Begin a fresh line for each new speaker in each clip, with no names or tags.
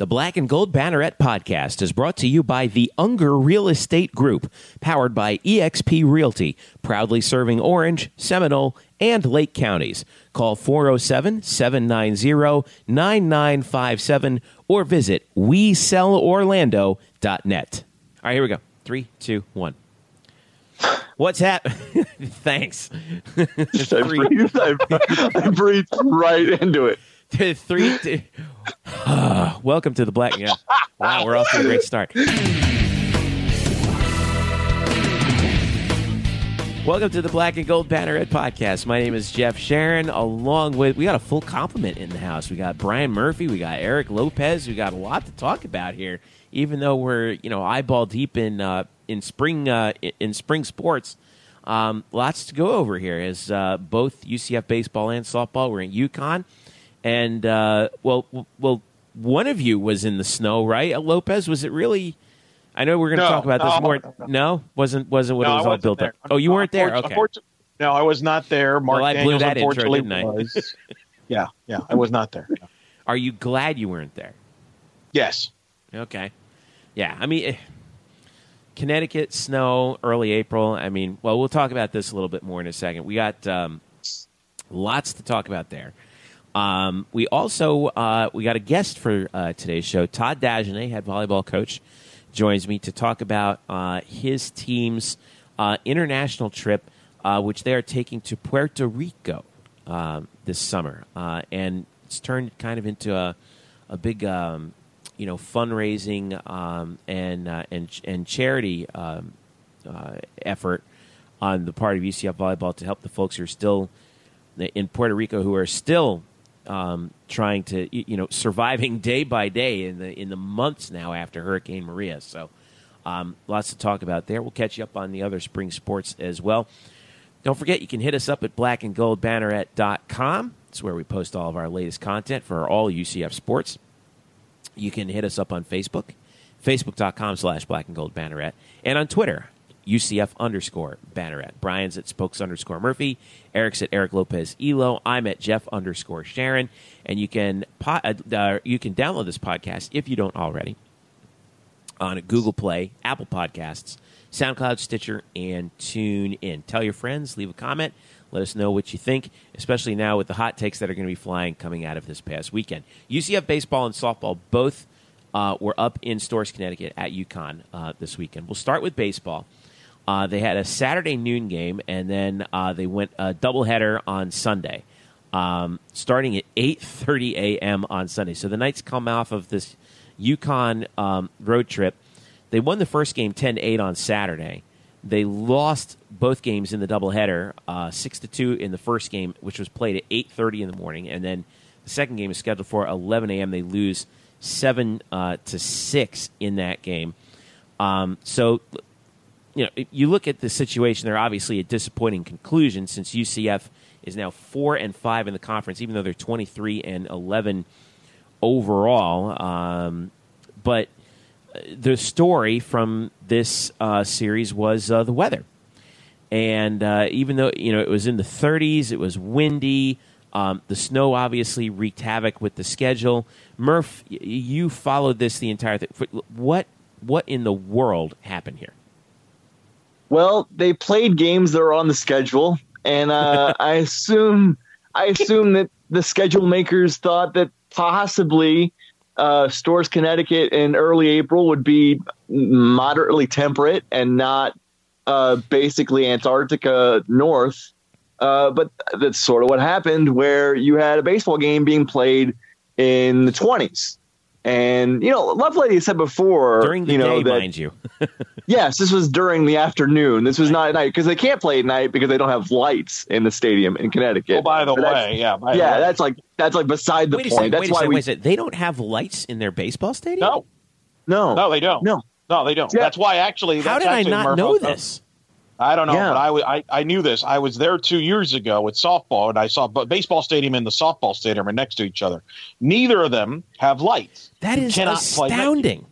The Black and Gold Banneret podcast is brought to you by the Unger Real Estate Group, powered by eXp Realty, proudly serving Orange, Seminole, and Lake counties. Call 407 790 9957 or visit WeSellOrlando.net. All right, here we go. Three, two, one. What's happening? Thanks.
I, breathed, I, I breathed right into it.
Three. Welcome to the Black. Yeah. Wow, we're off to a great start. Welcome to the Black and Gold Banneret podcast. My name is Jeff Sharon. Along with, we got a full complement in the house. We got Brian Murphy, we got Eric Lopez. We got a lot to talk about here. Even though we're you know eyeball deep in uh, in spring uh, in spring sports, um, lots to go over here. As uh, both UCF baseball and softball, we're in UConn, and uh, well, well, one of you was in the snow, right? Uh, Lopez, was it really? I know we're going to
No,
talk about this
no.
more. No, wasn't wasn't what
No,
it was all built
there.
up. Oh, you weren't there. Okay.
No, I was not there. Mark
Well, I blew
Daniels,
that intro,
unfortunately,
didn't I?
was. yeah, yeah, I was not there.
Are you glad you weren't there?
Yes.
Okay. Yeah, I mean, eh, Connecticut snow early April. I mean, well, we'll talk about this a little bit more in a second. We got um, lots to talk about there. Um, we also uh, we got a guest for uh, today's show. Todd Dagenais, head volleyball coach, joins me to talk about uh, his team's uh, international trip, uh, which they are taking to Puerto Rico um, this summer, uh, and it's turned kind of into a a big um, you know fundraising um, and and and charity um, effort on the part of UCF volleyball to help the folks who are still in Puerto Rico who are still um, trying to you know surviving day by day in the in the months now after Hurricane Maria. So um, lots to talk about there. We'll catch you up on the other spring sports as well. Don't forget, you can hit us up at blackandgoldbanneret.com. It's where we post all of our latest content for all UCF sports. You can hit us up on Facebook, facebook.com slash black and gold banneret, and on Twitter, UCF underscore banneret. Brian's at spokes underscore Murphy. Eric's at Eric Lopez Elo. I'm at Jeff underscore Sharon. And you can po- uh, uh, you can download this podcast if you don't already on Google Play, Apple Podcasts, SoundCloud, Stitcher, and Tune In. Tell your friends, leave a comment, let us know what you think, especially now with the hot takes that are going to be flying coming out of this past weekend. UCF baseball and softball both uh, were up in Storrs, Connecticut at UConn uh, this weekend. We'll start with baseball. Uh, they had a Saturday noon game, and then uh, they went a doubleheader on Sunday, um, starting at 8:30 a.m. on Sunday. So the Knights come off of this UConn um, road trip. They won the first game 10-8 on Saturday. They lost both games in the doubleheader, uh, six to two in the first game, which was played at 8:30 in the morning, and then the second game is scheduled for 11 a.m. They lose seven uh, to six in that game. Um, so you know, you look at the situation, they're obviously a disappointing conclusion since UCF is now four and five in the conference, even though they're twenty three and eleven overall. Um, but uh, the story from this uh, series was uh, the weather, and uh, even though you know it was in the 30s, it was windy. Um, the snow obviously wreaked havoc with the schedule. Murph, you followed this the entire thing. What what in the world happened here?
Well, they played games that are on the schedule, and uh, I assume I assume that the schedule makers thought that possibly uh, Storrs, Connecticut, in early April would be moderately temperate and not uh, basically Antarctica north. Uh, but that's sort of what happened, where you had a baseball game being played in the 20s. And you know, Lovelady said before,
During the
you know,
day,
that
mind you.
Yes, this was during the afternoon. This was not at night because they can't play at night because they don't have lights in the stadium in Connecticut.
Oh, by the
But
way, yeah. By the
yeah,
way.
that's like that's like beside the
wait a
point.
second.
that's
Wait a
why
second.
we
Wait a second. They don't have lights in their baseball stadium.
no,
no
no, they don't.
no.
No, they don't.
Yeah.
That's why actually.
How
that's
did I not
Murph,
know this?
I don't know,
Yeah.
but I knew this. I was there two years ago with softball, and I saw but baseball stadium and the softball stadium are next to each other. Neither of them have lights.
That is
You
is
cannot play-
astounding.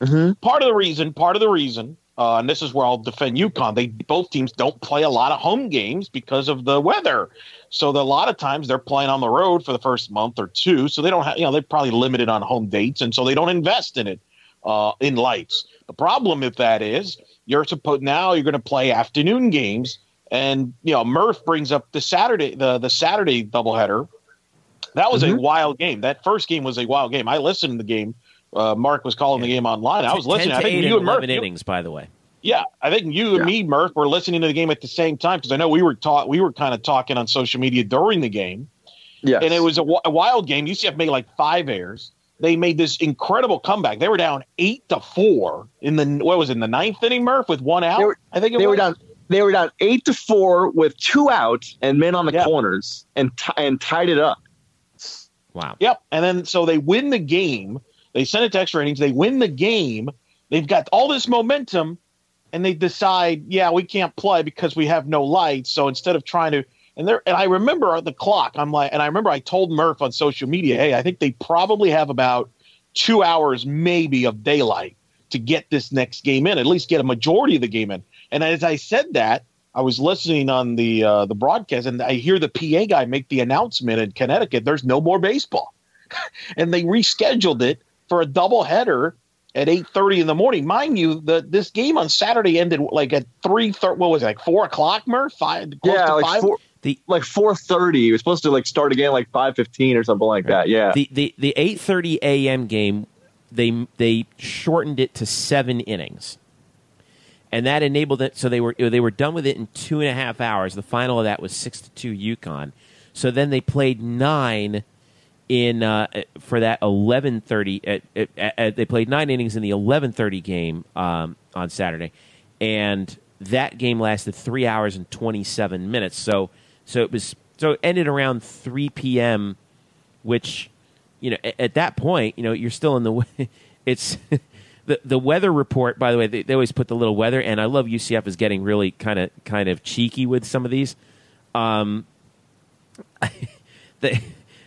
Mhm.
Part of the reason, part of the reason uh, and this is where I'll defend UConn. They both teams don't play a lot of home games because of the weather. So the, a lot of times they're playing on the road for the first month or two. So they don't have, you know, they're probably limited on home dates, and so they don't invest in it uh, in lights. The problem with that is you're supposed now you're going to play afternoon games, and you know Murph brings up the Saturday the the Saturday doubleheader. That was
Mhm.
a wild game. That first game was a wild game. I listened to the game. Uh, Mark was calling the game online. I was
10
listening.
to
I think
8
you
in
and Murph,
11
you-
innings, by the way.
yeah, I think you and
Yeah.
me, Murph, were listening to the game at the same time because I know we were taught we were kind of talking on social media during the game,
Yeah,
and it was a, wi- a wild game. UCF made like five errors. They made this incredible comeback. They were down eight to four in the what was it, in the ninth inning, Murph, with one out.
They were-
I think it
they
was.
were down. They were down eight to four with two outs and men on the
Yeah.
corners, and t- and tied it up.
Wow.
Yep. And then so they win the game. They send it to extra innings. They win the game. They've got all this momentum, and they decide, yeah, we can't play because we have no lights. So instead of trying to, and there, and I remember the clock. I'm like, and I remember I told Murph on social media, hey, I think they probably have about two hours, maybe, of daylight to get this next game in. At least get a majority of the game in. And as I said that, I was listening on the uh, the broadcast, and I hear the PA guy make the announcement in Connecticut. There's no more baseball and they rescheduled it for a doubleheader at 8.30 in the morning mind you the, this game on saturday ended like at 3 what was it like 4 o'clock murph five close
yeah,
to
like
5
four,
The-
like four thirty. It was supposed to like start again like five fifteen or something like that. Yeah.
The the the 8:30 a.m. game, they they shortened it to seven innings, and that enabled it. So they were they were done with it in two and a half hours. The final of that was six to two UConn. So then they played nine in uh, for that 11:30. At, at, at, they played nine innings in the 11:30 game um, on Saturday, and that game lasted three hours and 27 minutes. So so it was so it ended around 3 p.m which you know at, at that point you know you're still in the w- it's the the weather report by the way they, they always put the little weather and I love UCF is getting really kind of kind of cheeky with some of these. Um the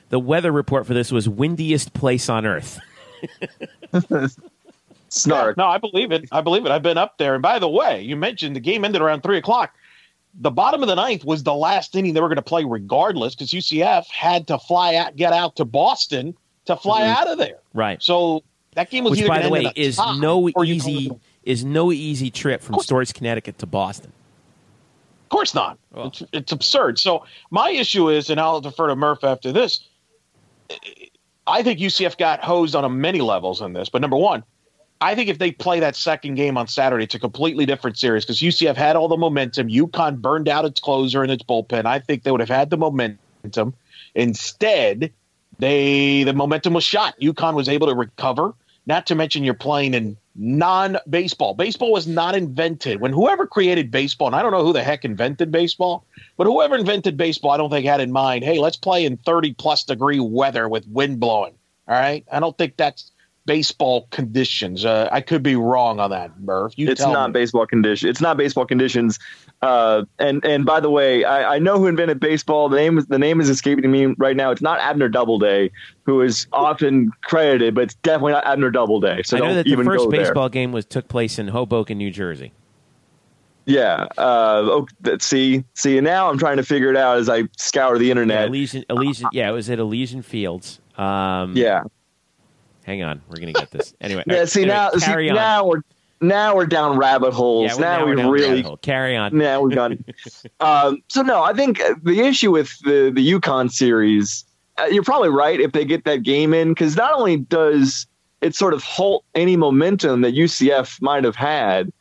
the weather report for this was windiest place on earth.
Snark.
no i believe it. I believe it. I've been up there. And by the way you mentioned the game ended around 3 o'clock the bottom of the ninth was the last inning they were going to play regardless because ucf had to fly out get out to boston to fly
Mhm.
out of there
right
so that game was
which by the way is no easy is no easy trip from. Storrs Connecticut to Boston
Of course not.
Well.
It's, it's absurd. So my issue is, and I'll defer to Murph after this. I think UCF got hosed on a many levels in this. But number one, I think if they play that second game on Saturday, it's a completely different series because UCF had all the momentum. UConn burned out its closer and its bullpen. I think they would have had the momentum. Instead, they the momentum was shot. UConn was able to recover. Not to mention you're playing in non-baseball. Baseball was not invented when whoever created baseball, and I don't know who the heck invented baseball, but whoever invented baseball, I don't think had in mind, hey, let's play in 30 plus degree weather with wind blowing. All right, I don't think that's baseball conditions. Uh, I could be wrong on that, Murph. You
it's
tell
not
me.
baseball condition. It's not baseball conditions. Uh, and and by the way, I, I know who invented baseball. The name is the name is escaping me right now. It's not Abner Doubleday, who is often credited, but it's definitely not Abner Doubleday. So
I know that the first
go there.
baseball game was took place in Hoboken New Jersey
Yeah. Uh, oh, that- see, see, now I'm trying to figure it out as I scour the
yeah,
internet.
Elysian, Elysian yeah it was at Elysian Fields um,
Yeah.
Hang on we're gonna get this anyway
Yeah. See
anyway,
now, see,
on
now we're now we're down rabbit holes.
Yeah,
now,
we're
we really
carry on.
now we've got um, so no i think the issue with the the UConn series uh, you're probably right if they get that game in because not only does it sort of halt any momentum that ucf might have had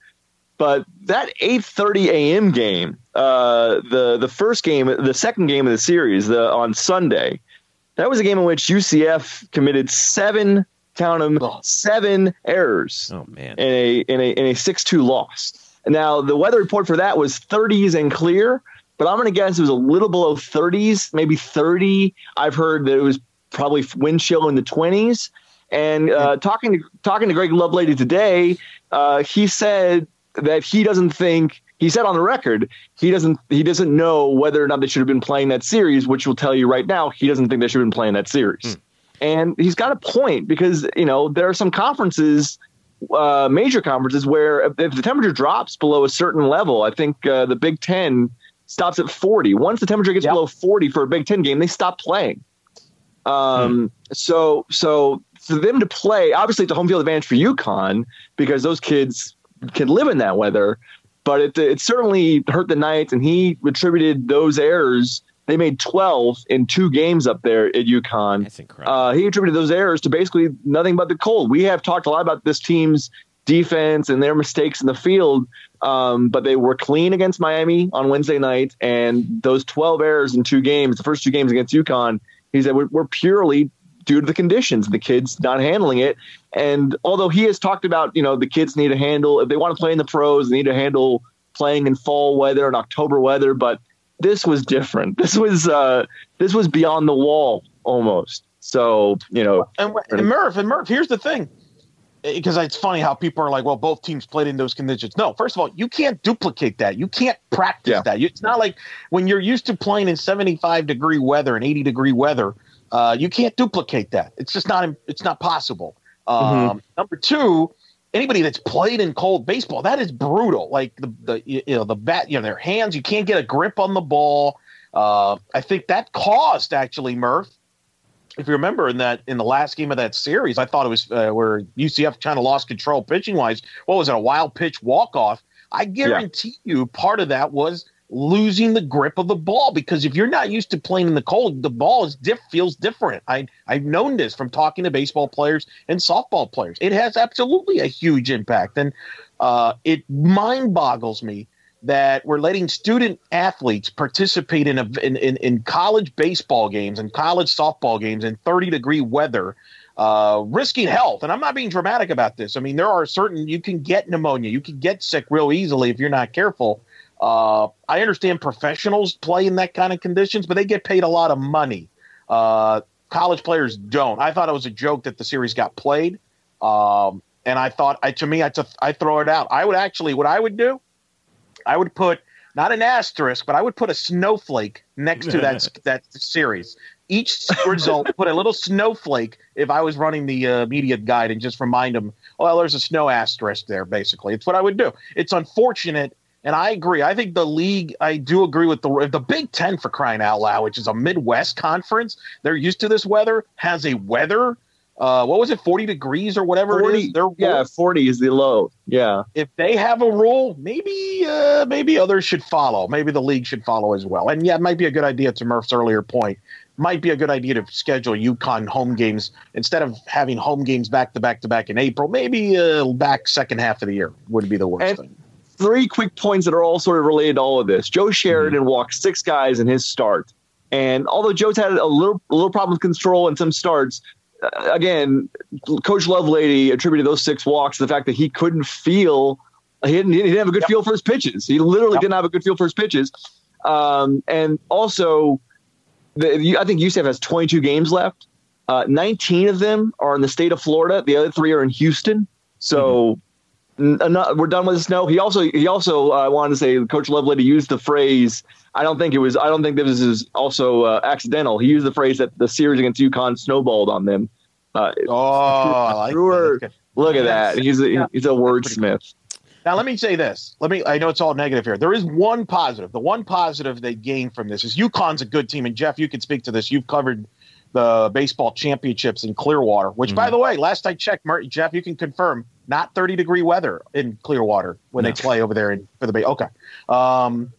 but that 8:30 a.m. game, uh, the the first game, the second game of the series, the on Sunday, that was a game in which UCF committed seven count them
Oh.
seven errors
Oh man,
in a in a in a six two loss. Now the weather report for that was 30s and clear, but I'm going to guess it was a little below 30s, maybe 30. I've heard that it was probably wind chill in the 20s. And uh, talking to talking to Greg Lovelady today, uh, he said that he doesn't think he said on the record he doesn't he doesn't know whether or not they should have been playing that series, which will tell you right now he doesn't think they should have been playing that series. And he's got a point because you know there are some conferences uh, major conferences where if, if, the temperature drops below a certain level, I think uh, the Big Ten stops at 40. Once the temperature gets yep. below 40 for a Big Ten game, they stop playing. Um, hmm. So, so for them to play, obviously, it's a home field advantage for UConn because those kids can live in that weather. But it, it certainly hurt the Knights, and he attributed those errors. They made 12 in two games up there at UConn.
That's incredible.
Uh, he attributed those errors to basically nothing but the cold. We have talked a lot about this team's defense and their mistakes in the field, um, but they were clean against Miami on Wednesday night. And those 12 errors in two games, the first two games against UConn, he said we're, we're purely due to the conditions, the kids not handling it. And although he has talked about, you know, the kids need to handle if they want to play in the pros, they need to handle playing in fall weather and October weather. But this was different. This was uh, this was beyond the wall almost. So you know,
and, and Murph and Murph. Here's the thing, because it's funny how people are like, well, both teams played in those conditions. No, first of all, you can't duplicate that. You can't practice yeah. that. It's not like when you're used to playing in 75 degree weather and 80 degree weather uh, you can't duplicate that. It's just not. It's not possible. Um, mm-hmm. Number two, anybody that's played in cold baseball, that is brutal. Like the the you know the bat, you know their hands, you can't get a grip on the ball. Uh, I think that caused actually Murph. If you remember in that in the last game of that series, I thought it was uh, where UCF kind of lost control pitching wise. What was it? A wild pitch walk off. I guarantee yeah. you, part of that was losing the grip of the ball because if you're not used to playing in the cold, the ball is diff- feels different. I I've known this from talking to baseball players and softball players. It has absolutely a huge impact, and uh, it mind boggles me that we're letting student athletes participate in, a, in, in in college baseball games and college softball games in 30 degree weather. Uh, risking health. And I'm not being dramatic about this. I mean, there are certain, you can get pneumonia, you can get sick real easily if you're not careful. Uh, I understand professionals play in that kind of conditions, but they get paid a lot of money. Uh, college players don't. I thought it was a joke that the series got played, um, and I thought, I, to me, I, t- I throw it out. I would actually, what I would do, I would put not an asterisk, but I would put a snowflake next to that that series. Each result, put a little snowflake. If I was running the uh, media guide, and just remind them, well, there's a snow asterisk there. Basically, it's what I would do. It's unfortunate and I agree. I think the league. I do agree with the the Big Ten for crying out loud, which is a Midwest conference. They're used to this weather. Has a weather. Uh, what was it, forty degrees or whatever
40,
it is? They're,
yeah, forty is the low. Yeah.
If they have a rule, maybe uh, maybe others should follow. Maybe the league should follow as well. And yeah, it might be a good idea. To Murph's earlier point, might be a good idea to schedule UConn home games instead of having home games back to back to back in April. Maybe uh, back second half of the year would be the worst and, thing
three quick points that are all sort of related to all of this. Joe Sheridan mm-hmm. walked six guys in his start. And although Joe's had a little a little problem with control in some starts, uh, again, Coach Lovelady attributed those six walks to the fact that he couldn't feel he didn't, he didn't have a good yep. feel for his pitches. He literally yep. didn't have a good feel for his pitches. Um, and also, the, I think UCF has 22 games left. Uh, 19 of them are in the state of Florida. The other three are in Houston. So mm-hmm not, we're done with the snow. He also he also uh, wanted to say Coach Lovelady used the phrase. I don't think it was. I don't think this is also uh, accidental. He used the phrase that the series against UConn snowballed on them.
Uh, oh, like
that. Look at that. He's a, yeah. he's a wordsmith.
Now let me say this. Let me. I know it's all negative here. There is one positive. The one positive they gained from this is UConn's a good team, and Jeff, you can speak to this. You've covered the baseball championships in Clearwater, which, mm-hmm. by the way, last I checked, Martin, Jeff, you can confirm not 30 degree weather in Clearwater when no. they play over there in, for the Bay. Okay. Um,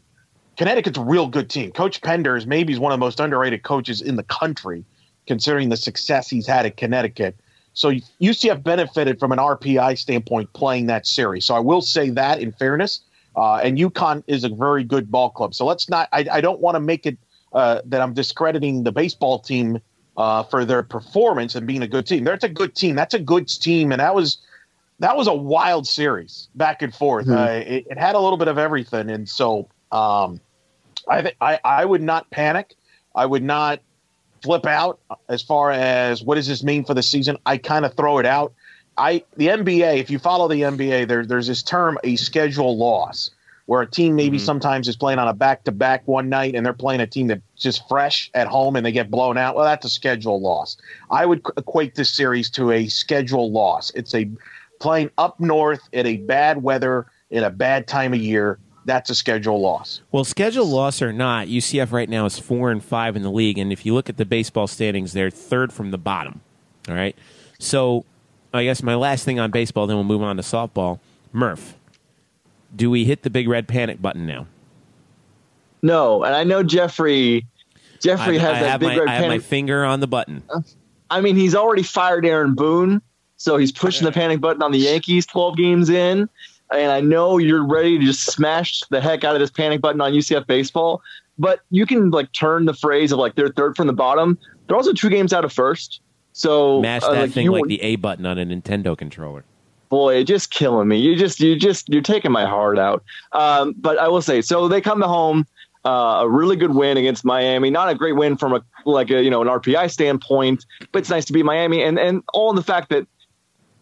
Connecticut's a real good team. Coach Pender is maybe is one of the most underrated coaches in the country, considering the success he's had at Connecticut. So UCF benefited from an RPI standpoint playing that series. So I will say that in fairness. Uh, and UConn is a very good ball club. So let's not, I, I don't want to make it uh, that I'm discrediting the baseball team uh, for their performance and being a good team. That's a good team. That's a good team. And that was that was a wild series back and forth. Mm-hmm. Uh, it, it, had a little bit of everything, and so um, I, th- I I would not panic. I would not flip out as far as what does this mean for the season. I kind of throw it out. I the NBA. If you follow the NBA, there there's this term a schedule loss, where a team maybe mm-hmm. sometimes is playing on a back to back one night and they're playing a team that's just fresh at home and they get blown out. Well, that's a schedule loss. I would equate this series to a schedule loss. It's a playing up north in a bad weather in a bad time of year. That's a schedule loss.
Well, schedule loss or not, UCF right now is four and five in the league, and if you look at the baseball standings, they're third from the bottom. All right, so I guess my last thing on baseball, then we'll move on to softball. Murph, do we hit the big red panic button now?
No, and I know Jeffrey. Jeffrey
I,
has
I
that
have
big
my,
red
I have my finger on the button.
I mean, he's already fired Aaron Boone, so he's pushing the panic button on the Yankees. Twelve games in, and I know you're ready to just smash the heck out of this panic button on UCF baseball. But you can like turn the phrase of like they're third from the bottom. They're also two games out of first. So
Mash
uh,
that
like,
thing like the A button on a Nintendo controller.
boy, it just killing me. You just, you just, you're taking my heart out. Um, but I will say, so they come to home, uh, a really good win against Miami. Not a great win from a like a you know an RPI standpoint, but it's nice to beat Miami, and and all in the fact that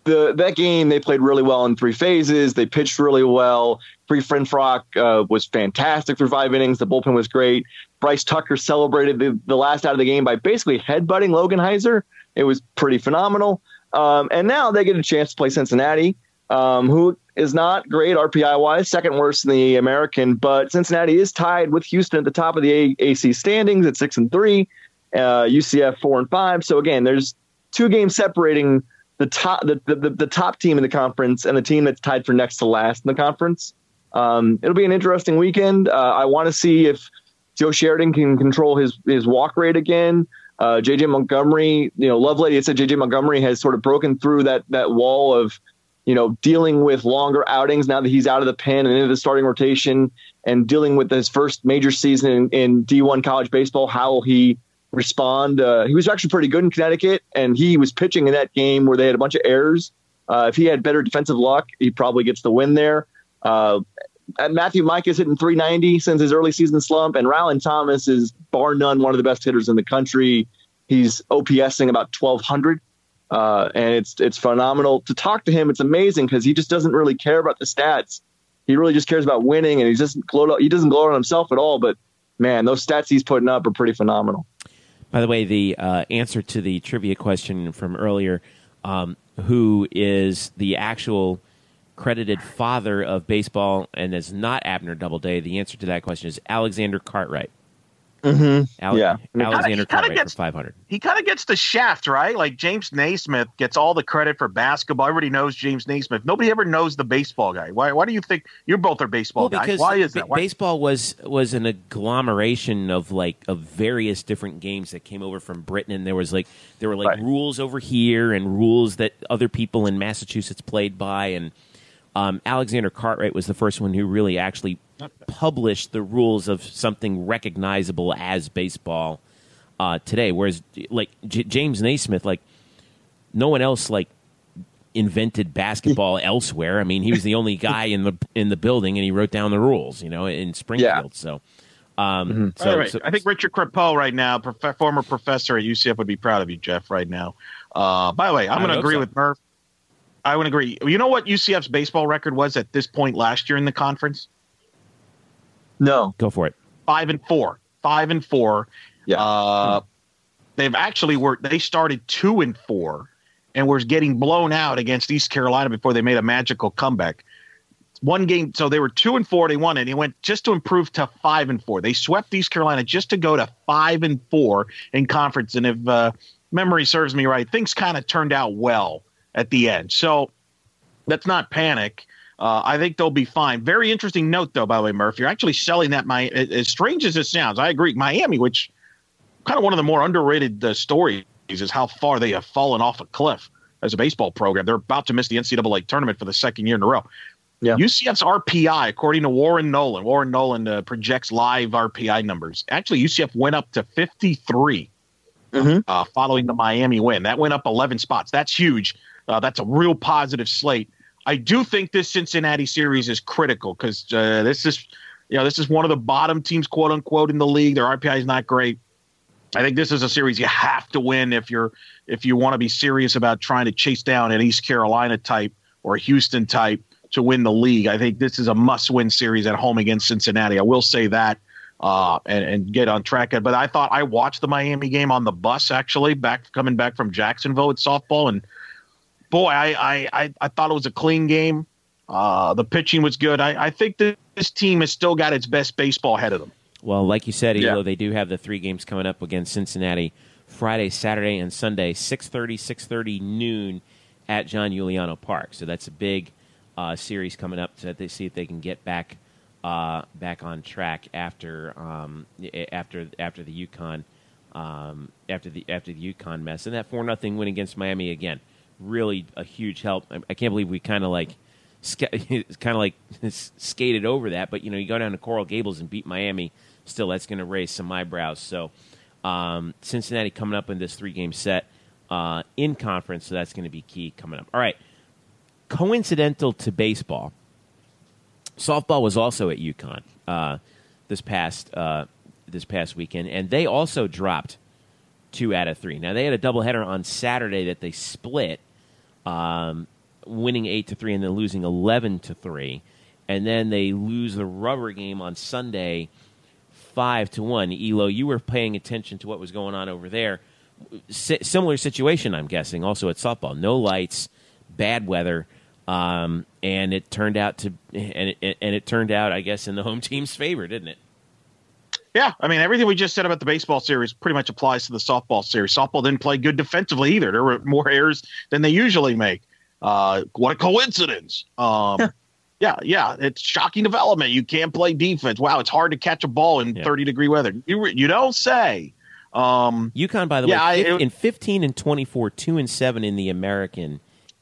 the that game they played really well in three phases. They pitched really well. Free Frock uh, was fantastic for five innings. The bullpen was great. Bryce Tucker celebrated the, the last out of the game by basically headbutting Logan Heiser. It was pretty phenomenal. Um, and now they get a chance to play Cincinnati, um, who is not great RPI wise, second worst in the American, but Cincinnati is tied with Houston at the top of the A- AC standings at six and three, uh, UCF four and five. So again, there's two games separating the top the, the, the top team in the conference and the team that's tied for next to last in the conference. Um, it'll be an interesting weekend. Uh, I want to see if Joe Sheridan can control his his walk rate again. Uh, JJ Montgomery, you know, Lovelady had said JJ Montgomery has sort of broken through that that wall of, you know, dealing with longer outings now that he's out of the pen and into the starting rotation and dealing with his first major season in, in D1 college baseball. How will he respond? Uh, he was actually pretty good in Connecticut, and he was pitching in that game where they had a bunch of errors. Uh, if he had better defensive luck, he probably gets the win there. Uh, and Matthew Mika is hitting 390 since his early season slump, and Rylan Thomas is bar none one of the best hitters in the country. He's OPSing about 1200, uh, and it's it's phenomenal to talk to him. It's amazing because he just doesn't really care about the stats. He really just cares about winning, and he doesn't gloat. He doesn't gloat on himself at all. But man, those stats he's putting up are pretty phenomenal.
By the way, the uh, answer to the trivia question from earlier, um, who is the actual credited father of baseball and is not Abner Doubleday, the answer to that question is Alexander Cartwright.
Mm-hmm.
Ale-
Yeah.
Alexander
Kinda- kinda
Cartwright
gets-
for 500.
He kind of gets the shaft, right? Like James Naismith gets all the credit for basketball. Everybody knows James Naismith. Nobody ever knows the baseball guy. Why? Why do you think you're both are baseball
Well,
guys? Why is
ba-
that? Why,
baseball was was an agglomeration of like of various different games that came over from Britain, and there was like there were like
Right.
rules over here and rules that other people in Massachusetts played by, and um, Alexander Cartwright was the first one who really actually published the rules of something recognizable as baseball uh, today. Whereas like J- James Naismith, like no one else like invented basketball elsewhere. I mean, he was the only guy in the in the building, and he wrote down the rules. You know, in Springfield. So, um, so,
All right.
so-
I think Richard Crepeau right now, prof- former professor at UCF, would be proud of you, Jeff. Right now. Uh, by the way, I'm going to agree
so.
with Murph. I would agree. You know what UCF's baseball record was at this point last year in the conference?
No.
go for it.
Five and four. Five and four.
Yeah.
Uh, they've actually were they started two and four, and was getting blown out against East Carolina before they made a magical comeback. One game, so they were two and four. They won it. He went just to improve to five and four. They swept East Carolina just to go to five and four in conference. And if uh, memory serves me right, things kind of turned out well at the end. So let's not panic. Uh, I think they'll be fine. Very interesting note, though, by the way, Murph. You're actually selling that. My as strange as it sounds, I agree. Miami, which kind of one of the more underrated uh, stories, is how far they have fallen off a cliff as a baseball program. They're about to miss the NCAA tournament for the second year in a row.
Yeah.
UCF's RPI, according to Warren Nolan, Warren Nolan uh, projects live RPI numbers. Actually, UCF went up to 53
Mhm.
uh, following the Miami win. That went up 11 spots. That's huge. Uh, that's a real positive slate. I do think this Cincinnati series is critical because uh, this is, you know, this is one of the bottom teams, quote unquote, in the league. Their RPI is not great. I think this is a series you have to win if you're if you want to be serious about trying to chase down an East Carolina type or a Houston type to win the league. I think this is a must-win series at home against Cincinnati. I will say that uh, and and get on track. But I thought I watched the Miami game on the bus actually back coming back from Jacksonville at softball and boy, I I I, I thought it was a clean game. Uh, the pitching was good. I, I think that this team has still got its best baseball ahead of them.
Well, like you said, Elo,
Yeah.
they do have the three games coming up against Cincinnati Friday, Saturday, and Sunday, 6.30, 6.30 noon at John Euliano Park. So that's a big uh, series coming up so that they see if they can get back uh, back on track after um, after after the UConn um, after the after the UConn mess and that four nothing win against Miami again. Really a huge help. I, I can't believe we kind of like kind of like skated over that, but you know you go down to Coral Gables and beat Miami. Still, that's going to raise some eyebrows. So um, Cincinnati coming up in this three game set uh, in conference, so that's going to be key coming up. All right, coincidental to baseball softball was also at UConn uh, this past uh, this past weekend, and they also dropped two out of three. Now they had a doubleheader on Saturday that they split, um, winning eight to three and then losing eleven to three, and then they lose the rubber game on Sunday five to one. Elo, you were paying attention to what was going on over there. Si- similar situation, I'm guessing, also at softball. No lights, bad weather, um, and it turned out to and it, and it turned out, I guess, in the home team's favor, didn't it?
Yeah, I mean everything we just said about the baseball series pretty much applies to the softball series. Softball didn't play good defensively either. There were more errors than they usually make. Uh, what a coincidence! Um, yeah, yeah, it's shocking development. You can't play defense. Wow, it's hard to catch a ball in
Yeah.
30 degree weather. You you don't say. Um,
UConn, by the
Yeah,
way, fif-
it-
in 15 and 24, two and seven in the American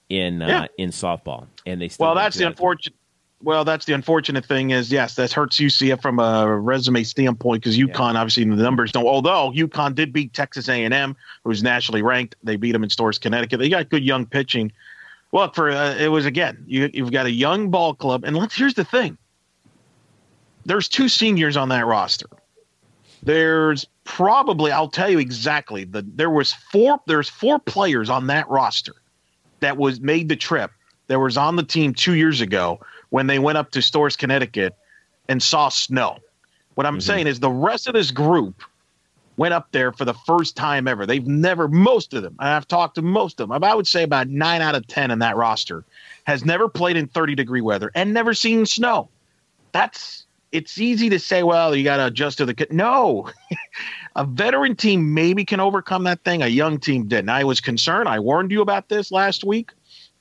in uh,
Yeah.
in softball, and they still
well, that's the
out of three.
unfortunate. Well, that's the unfortunate thing is yes, that hurts UCF from a resume standpoint because UConn obviously the numbers don't. Although UConn did beat Texas A&M, who's nationally ranked, they beat them in Storrs, Connecticut. They got good young pitching. Look for uh, it was again. You, you've got a young ball club, and let's here's the thing. There's two seniors on that roster. There's probably I'll tell you exactly the there was four there's four players on that roster that was made the trip that was on the team two years ago when they went up to Storrs, Connecticut, and saw snow. What I'm saying is the rest of this group went up there for the first time ever. They've never, most of them, and I've talked to most of them, I would say about nine out of 10 in that roster, has never played in 30 degree weather and never seen snow. That's, it's easy to say, well, you got to adjust to the, no. a veteran team maybe can overcome that thing. A young team didn't. I was concerned. I warned you about this last week.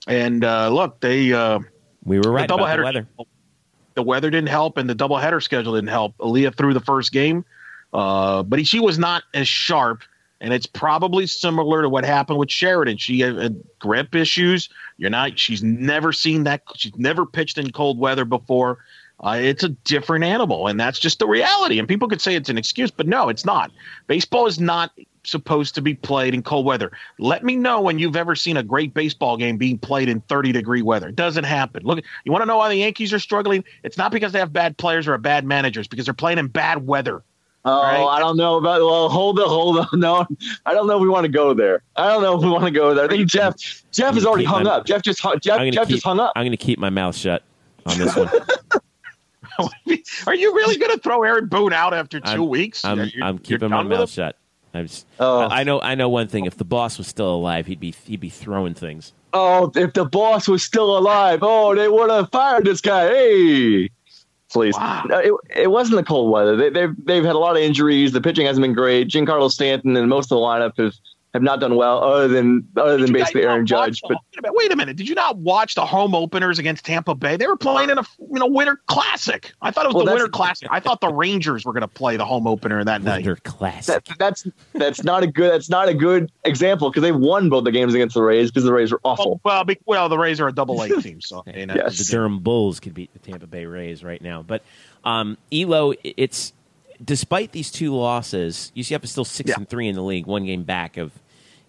And uh, look, they, uh,
We were right
the
about the weather.
the weather didn't help and the doubleheader schedule didn't help. Aaliyah threw the first game, uh, but she was not as sharp. And it's probably similar to what happened with Sheridan. She had, grip issues. You're not. She's never seen that. She's never pitched in cold weather before. Uh, it's a different animal, and that's just the reality. And people could say it's an excuse, but no, it's not. Baseball is not supposed to be played in cold weather. Let me know when you've ever seen a great baseball game being played in 30 degree weather. It doesn't happen. Look, you want to know why the Yankees are struggling? It's not because they have bad players or bad managers, because they're playing in bad weather.
Oh,
Right.
I don't know about. Well, hold on, hold on. No, I don't know if we want to go there. I don't know if we want to go there. I think Jeff, Jeff is already hung
my-
up. Jeff just Jeff,
I'm gonna
Jeff
keep-
just hung up.
I'm going to keep my mouth shut on this one.
are you really going to throw Aaron Boone out after 2
I'm-
weeks?
I'm,
You're-
I'm
you're
keeping my mouth shut. I'm just,
Oh.
I know. I know one thing. If the boss was still alive, he'd be he'd be throwing things.
Oh, if the boss was still alive, oh, they would have fired this guy. Hey, please.
Wow.
No, it, it wasn't the cold weather. They, they've they've had a lot of injuries. The pitching hasn't been great. Giancarlo Stanton and most of the lineup have, have not done well, other than other than basically Aaron Judge. But
wait a, minute, wait a minute. Did you not watch the home openers against Tampa Bay? They were playing in a you know winter classic. I thought it was
Well,
the winter classic. I thought the Rangers were going to play the home opener that night.
Under classic.
that, that's that's not a good that's not a good example because they won both the games against the Rays because the Rays were awful.
Well, well, well, the Rays are a double A team, so you know.
Yes.
the Durham Bulls could beat the Tampa Bay Rays right now. But um, Elo, it's despite these two losses, UCF is still six
Yeah.
and three in the league, one game back of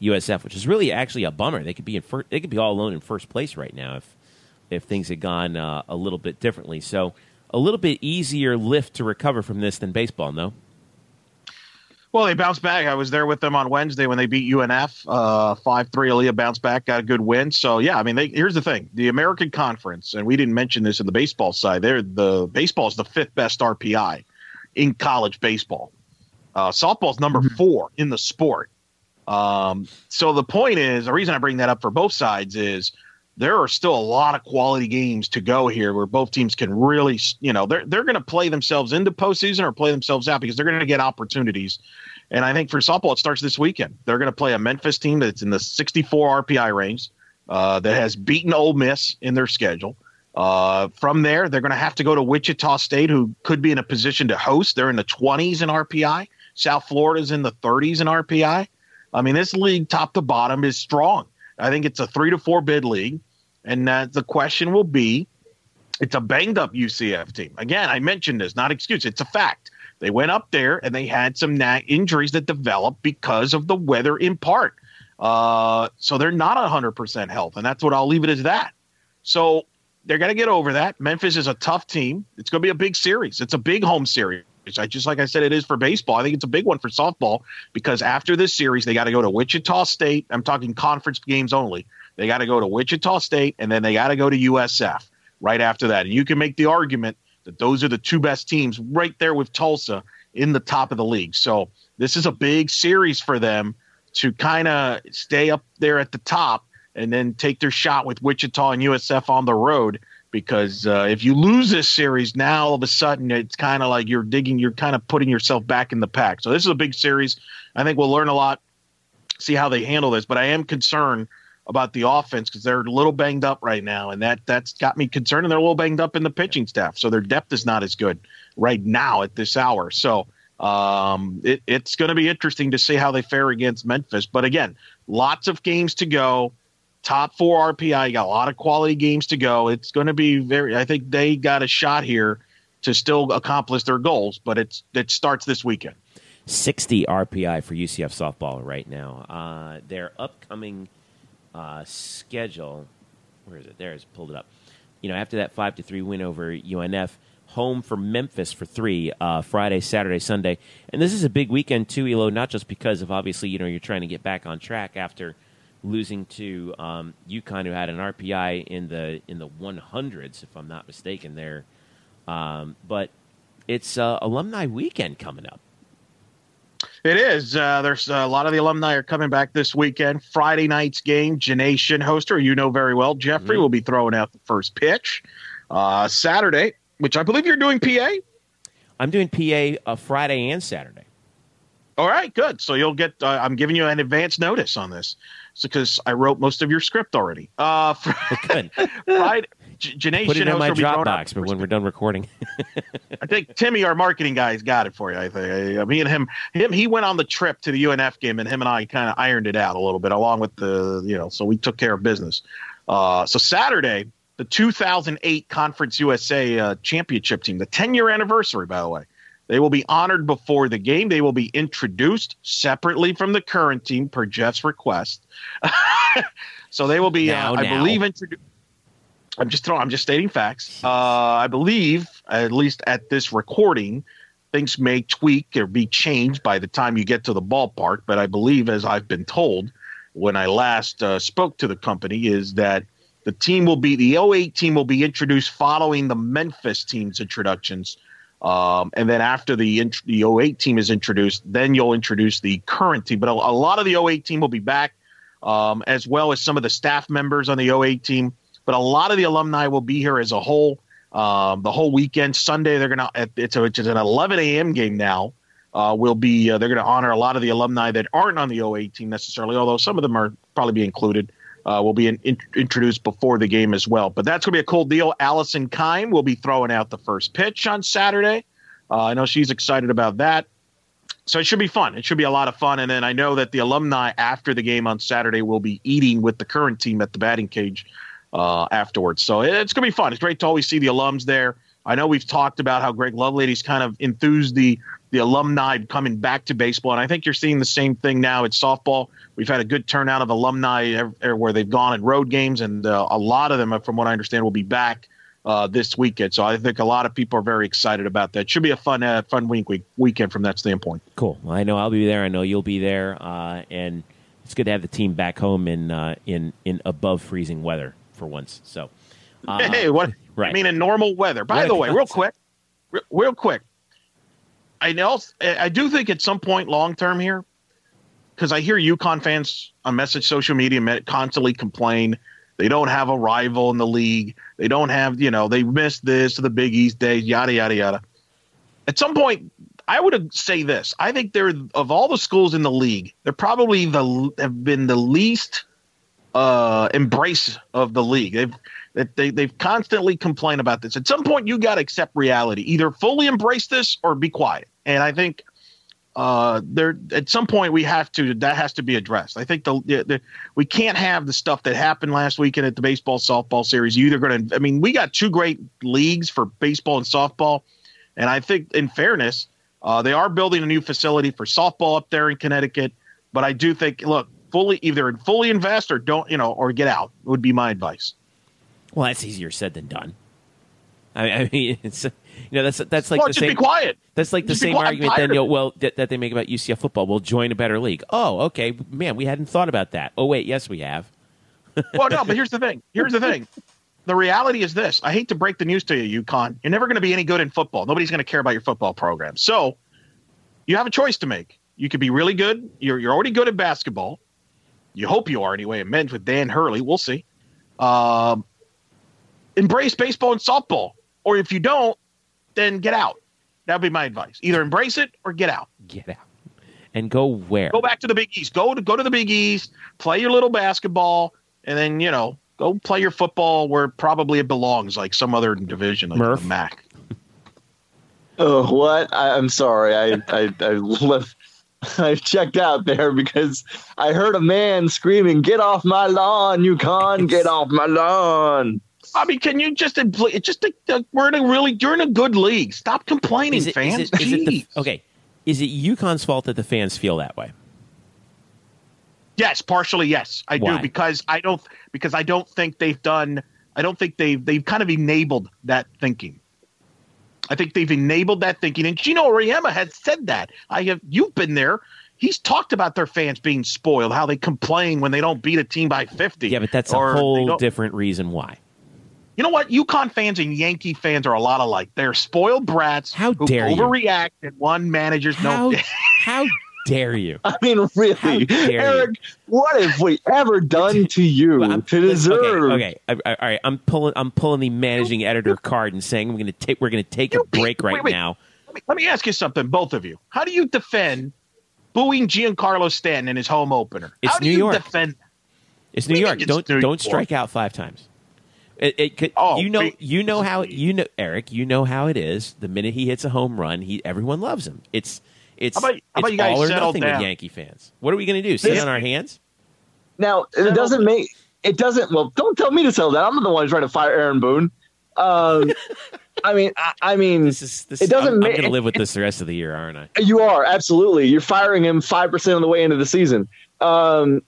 USF, which is really actually a bummer. They could be in first, they could be all alone in first place right now if if things had gone uh, a little bit differently. So a little bit easier lift to recover from this than baseball, no?
Well, they bounced back. I was there with them on Wednesday when they beat UNF uh, five three. Aaliyah bounced back, got a good win. So yeah, I mean, they, here's the thing: the American Conference, and we didn't mention this in the baseball side. They're the baseball is the fifth best RPI in college baseball. Uh, softball's number four in the sport. Um, so the point is, the reason I bring that up for both sides is there are still a lot of quality games to go here where both teams can really, you know, they're they're going to play themselves into postseason or play themselves out because they're going to get opportunities. And I think for softball, it starts this weekend. They're going to play a Memphis team that's in the 64 RPI range uh, that has beaten Ole Miss in their schedule. Uh, from there, they're going to have to go to Wichita State, who could be in a position to host. They're in the 20s in RPI. South Florida's in the 30s in RPI. I mean, this league, top to bottom, is strong. I think it's a three to four bid league. And uh, the question will be it's a banged up UCF team. Again, I mentioned this, not excuse. It's a fact. They went up there and they had some na- injuries that developed because of the weather in part. Uh, so they're not 100% health. And that's what I'll leave it as that. So they're going to get over that. Memphis is a tough team. It's going to be a big series. It's a big home series. I just like I said, it is for baseball. I think it's a big one for softball because after this series, they got to go to Wichita State. I'm talking conference games only. They got to go to Wichita State and then they got to go to USF right after that. And you can make the argument that those are the two best teams right there with Tulsa in the top of the league. So this is a big series for them to kind of stay up there at the top and then take their shot with Wichita and USF on the road. Because uh, if you lose this series, now all of a sudden it's kind of like you're digging, you're kind of putting yourself back in the pack. So this is a big series. I think we'll learn a lot, see how they handle this. But I am concerned about the offense because they're a little banged up right now, and that that's got me concerned. And they're a little banged up in the pitching staff, so their depth is not as good right now at this hour. So um, it, it's going to be interesting to see how they fare against Memphis. But again, lots of games to go top four RPI. You got a lot of quality games to go. It's going to be very. I think they got a shot here to still accomplish their goals, but it's it starts this weekend.
60 RPI for UCF softball right now. Uh, their upcoming uh, schedule, where is it? There, pulled it up. You know, after that five to three win over UNF, home for Memphis for three uh, Friday, Saturday, Sunday, and this is a big weekend too, Elo. Not just because of obviously you know you're trying to get back on track after losing to um, UConn, who had an RPI in the in the 100s, if I'm not mistaken. There, um, but it's uh, alumni weekend coming up.
It is. Uh, there's uh, a lot of the alumni are coming back this weekend. Friday night's game, Janation hoster, you know very well, Jeffrey mm-hmm. will be throwing out the first pitch. Uh, Saturday, which I believe you're doing PA.
I'm doing PA uh, Friday and Saturday.
All right, good. So you'll get. Uh, I'm giving you an advance notice on this because I wrote most of your script already. Uh,
good.
Friday, Janae
Put it in my Dropbox, but when we're done recording,
I think Timmy, our marketing guy, has got it for you. I think I, me and him, him, he went on the trip to the UNF game, and him and I kind of ironed it out a little bit, along with the, you know, so we took care of business. Uh, so Saturday, the 2008 Conference USA uh, championship team, the 10 year anniversary, by the way. They will be honored before the game. They will be introduced separately from the current team per Jeff's request. so they will be, now, uh, I believe, introduced. I'm just throwing. I'm just stating facts. Uh, I believe, at least at this recording, things may tweak or be changed by the time you get to the ballpark. But I believe, as I've been told when I last uh, spoke to the company, is that the team will be the 08 team will be introduced following the Memphis team's introductions. Um, and then after the the 08 team is introduced, then you'll introduce the current team. But a, a lot of the 08 team will be back, um, as well as some of the staff members on the 08 team but a lot of the alumni will be here as a whole. Um, the whole weekend, Sunday, they're gonna it's, it's an 11 a.m. game now. Uh, will be uh, they're going to honor a lot of the alumni that aren't on the 08 team necessarily, although some of them are probably be included. Uh, will be in, in, introduced before the game as well. But that's going to be a cool deal. Allison Kime will be throwing out the first pitch on Saturday. Uh, I know she's excited about that. So it should be fun. It should be a lot of fun. And then I know that the alumni after the game on Saturday will be eating with the current team at the batting cage uh, afterwards. So it's going to be fun. It's great to always see the alums there. I know we've talked about how Greg Lovelady's kind of enthused the the alumni coming back to baseball, and I think you're seeing the same thing now at softball. We've had a good turnout of alumni where they've gone in road games, and uh, a lot of them, from what I understand, will be back uh, this weekend. So I think a lot of people are very excited about that. Should be a fun uh, fun week, week weekend from that standpoint.
Cool. Well, I know I'll be there. I know you'll be there, uh, and it's good to have the team back home in uh, in in above freezing weather for once. So,
uh, hey, what? Right. I mean, in normal weather. By the way, real quick, real, quick. I know. I do think at some point, long term here, because I hear UConn fans on message social media constantly complain they don't have a rival in the league. They don't have, you know, they missed this to the Big East days, yada yada yada. At some point, I would say this. I think they're of all the schools in the league, they're probably the have been the least uh, embrace of the league. They've they, they've constantly complained about this. At some point, you got to accept reality. Either fully embrace this or be quiet. And I think uh, there at some point we have to that has to be addressed. I think the, the, the, we can't have the stuff that happened last weekend at the baseball softball series. You either going to I mean we got two great leagues for baseball and softball, and I think in fairness uh, they are building a new facility for softball up there in Connecticut. But I do think look fully either fully invest or don't you know or get out would be my advice.
Well, that's easier said than done. I, I mean, it's you know that's that's like
well,
the
just
same.
be quiet.
That's like the
Just
same argument then you
of
well that, that they make about UCF football. We'll join a better league. Oh, okay, man, we hadn't thought about that. Oh wait, yes, we have.
well, no, but here's the thing. Here's the thing. The reality is this. I hate to break the news to you, UConn. You're never going to be any good in football. Nobody's going to care about your football program. So you have a choice to make. You could be really good. You're you're already good at basketball. You hope you are anyway. It meant with Dan Hurley. We'll see. Um, embrace baseball and softball, or if you don't, then get out. That'd be my advice. Either embrace it or get out.
Get out and go where?
Go back to the Big East. Go to go to the Big East. Play your little basketball, and then you know go play your football where probably it belongs, like some other division, like
Murph?
the MAC.
Oh, what? I, I'm sorry. I I, I left. I checked out there because I heard a man screaming, "Get off my lawn, you con! Get off my lawn!"
I mean, can you just just a, uh, we're in a really you're in a good league. Stop complaining,
Is it,
fans.
is it, is it the, okay? Is it UConn's fault that the fans feel that way?
Yes, partially yes, I
Why?
do because I don't because I don't think they've done. I don't think they've they've kind of enabled that thinking. I think they've enabled that thinking, and Geno Auriemma has said that. I have you've been there. He's talked about their fans being spoiled, how they complain when they don't beat a team by fifty.
Yeah, but that's a whole different reason why.
You know what? UConn fans and Yankee fans are a lot alike. They're spoiled brats
How
who
dare you.
overreact and one manager's
How
no.
how dare you?
I mean, really,
How dare you.
Eric, what have we ever done to you
Well,
to deserve?
Okay, okay. I- I- all right. I'm pulling. I'm pulling the managing editor card and saying we're going to take. We're going to take a
You-
break right
wait, wait.
now.
Let me, let me ask you something, both of you. How do you defend booing Giancarlo Stanton in his home opener?
It's
How do
New
you
York.
defend?
It's New York.
mean
Don't
New
don't
York?
strike out five times. It, it could,
Oh,
you know
wait.
you know how you know Eric. You know how it is. The minute he hits a home run, he everyone loves him. It's it's
How about- how
it's
about you guys
all or nothing
down?
with Yankee fans. What are we going to do? Sit
This-
on our hands?
Now it doesn't make it doesn't. Well, don't tell me to settle that. I'm the one trying to fire Aaron Boone. Um, I mean, I, I mean,
This is this.
It doesn't
I'm, I'm going to live with this the rest of the year, aren't I?
You are absolutely. You're firing him five percent of the way into the season. Um,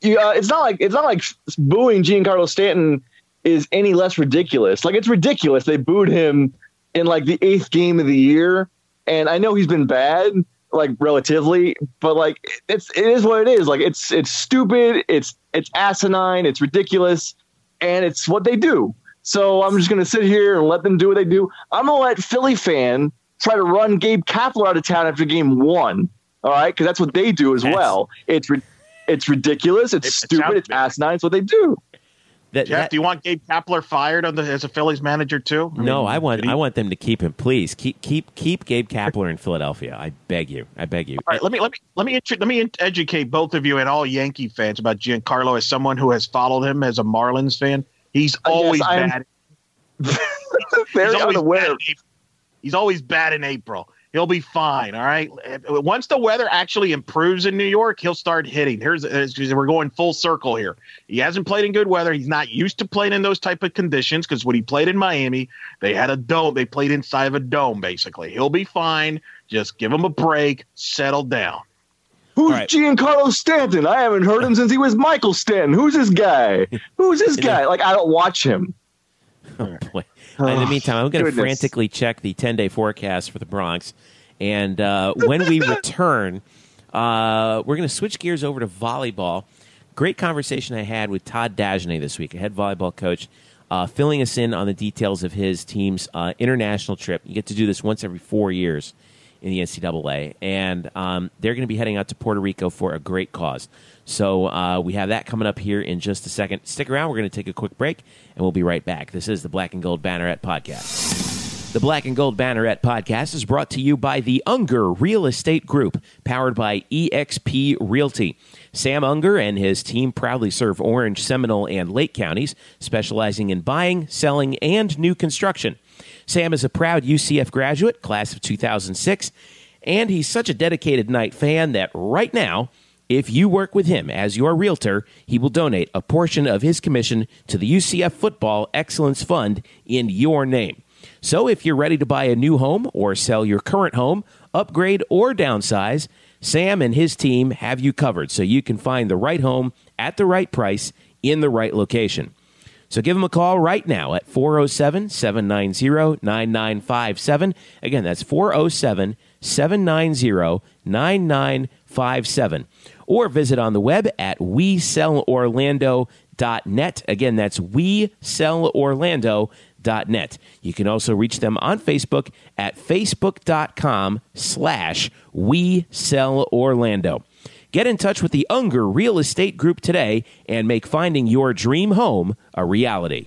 you, uh, it's not like it's not like booing Giancarlo Stanton is any less ridiculous. Like it's ridiculous. They booed him in like the eighth game of the year, and I know he's been bad, like relatively, but like it's it is what it is. Like it's it's stupid. It's it's asinine. It's ridiculous, and it's what they do. So I'm just gonna sit here and let them do what they do. I'm gonna let Philly fan try to run Gabe Kapler out of town after game one. All right, because that's what they do as
That's-
well. It's it's ridiculous. It's
It-
stupid. It's asinine. It's what they do.
That,
Jeff,
that-
do you want Gabe Kapler fired on the, as a Phillies manager too?
no,
mean,
I want
he-
I want them to keep him. Please keep keep keep Gabe Kapler in Philadelphia. I beg you. I beg you.
All right, let me let me let me intro- let me in- educate both of you and all Yankee fans about Giancarlo as someone who has followed him as a Marlins fan. He's
Uh, yes,
always bad.
Very
he's always
unaware.
bad in April. He's always bad in April. He'll be fine. All right. Once the weather actually improves in New York, he'll start hitting. Here's here's- we're going full circle here. He hasn't played in good weather. He's not used to playing in those type of conditions because when he played in Miami, they had a dome. They played inside of a dome. Basically, he'll be fine. Just give him a break. Settle down.
Who's
All right.
Giancarlo Stanton? I haven't heard him since he was Michael Stanton. Who's this guy? Who's this guy? Like I don't watch him.
Oh, boy. In the meantime, I'm going to frantically check the 10 day forecast for the Bronx. And uh, when we return, uh, we're going to switch gears over to volleyball. Great conversation I had with Todd Dagenais this week, a head volleyball coach, uh, filling us in on the details of his team's uh, international trip. You get to do this once every four years. In the NCAA, and um, they're going to be heading out to Puerto Rico for a great cause. So uh, we have that coming up here in just a second. Stick around. We're going to take a quick break, and we'll be right back. This is the Black and Gold Banneret Podcast. The Black and Gold Banneret Podcast is brought to you by the Unger Real Estate Group, powered by eXp Realty. Sam Unger and his team proudly serve Orange, Seminole, and Lake counties, specializing in buying, selling, and new construction. Sam is a proud UCF graduate, class of 2006, and he's such a dedicated Knight fan that right now, if you work with him as your realtor, he will donate a portion of his commission to the UCF Football Excellence Fund in your name. So if you're ready to buy a new home or sell your current home, upgrade or downsize, Sam and his team have you covered so you can find the right home at the right price in the right location. So give them a call right now at 407 790 9957. Again, that's 407 790 9957. Or visit on the web at WeSellOrlando.net. Again, that's WeSellOrlando.net. You can also reach them on Facebook at facebook.com slash WeSellOrlando. Get in touch with the Unger Real Estate Group today and make finding your dream home a reality.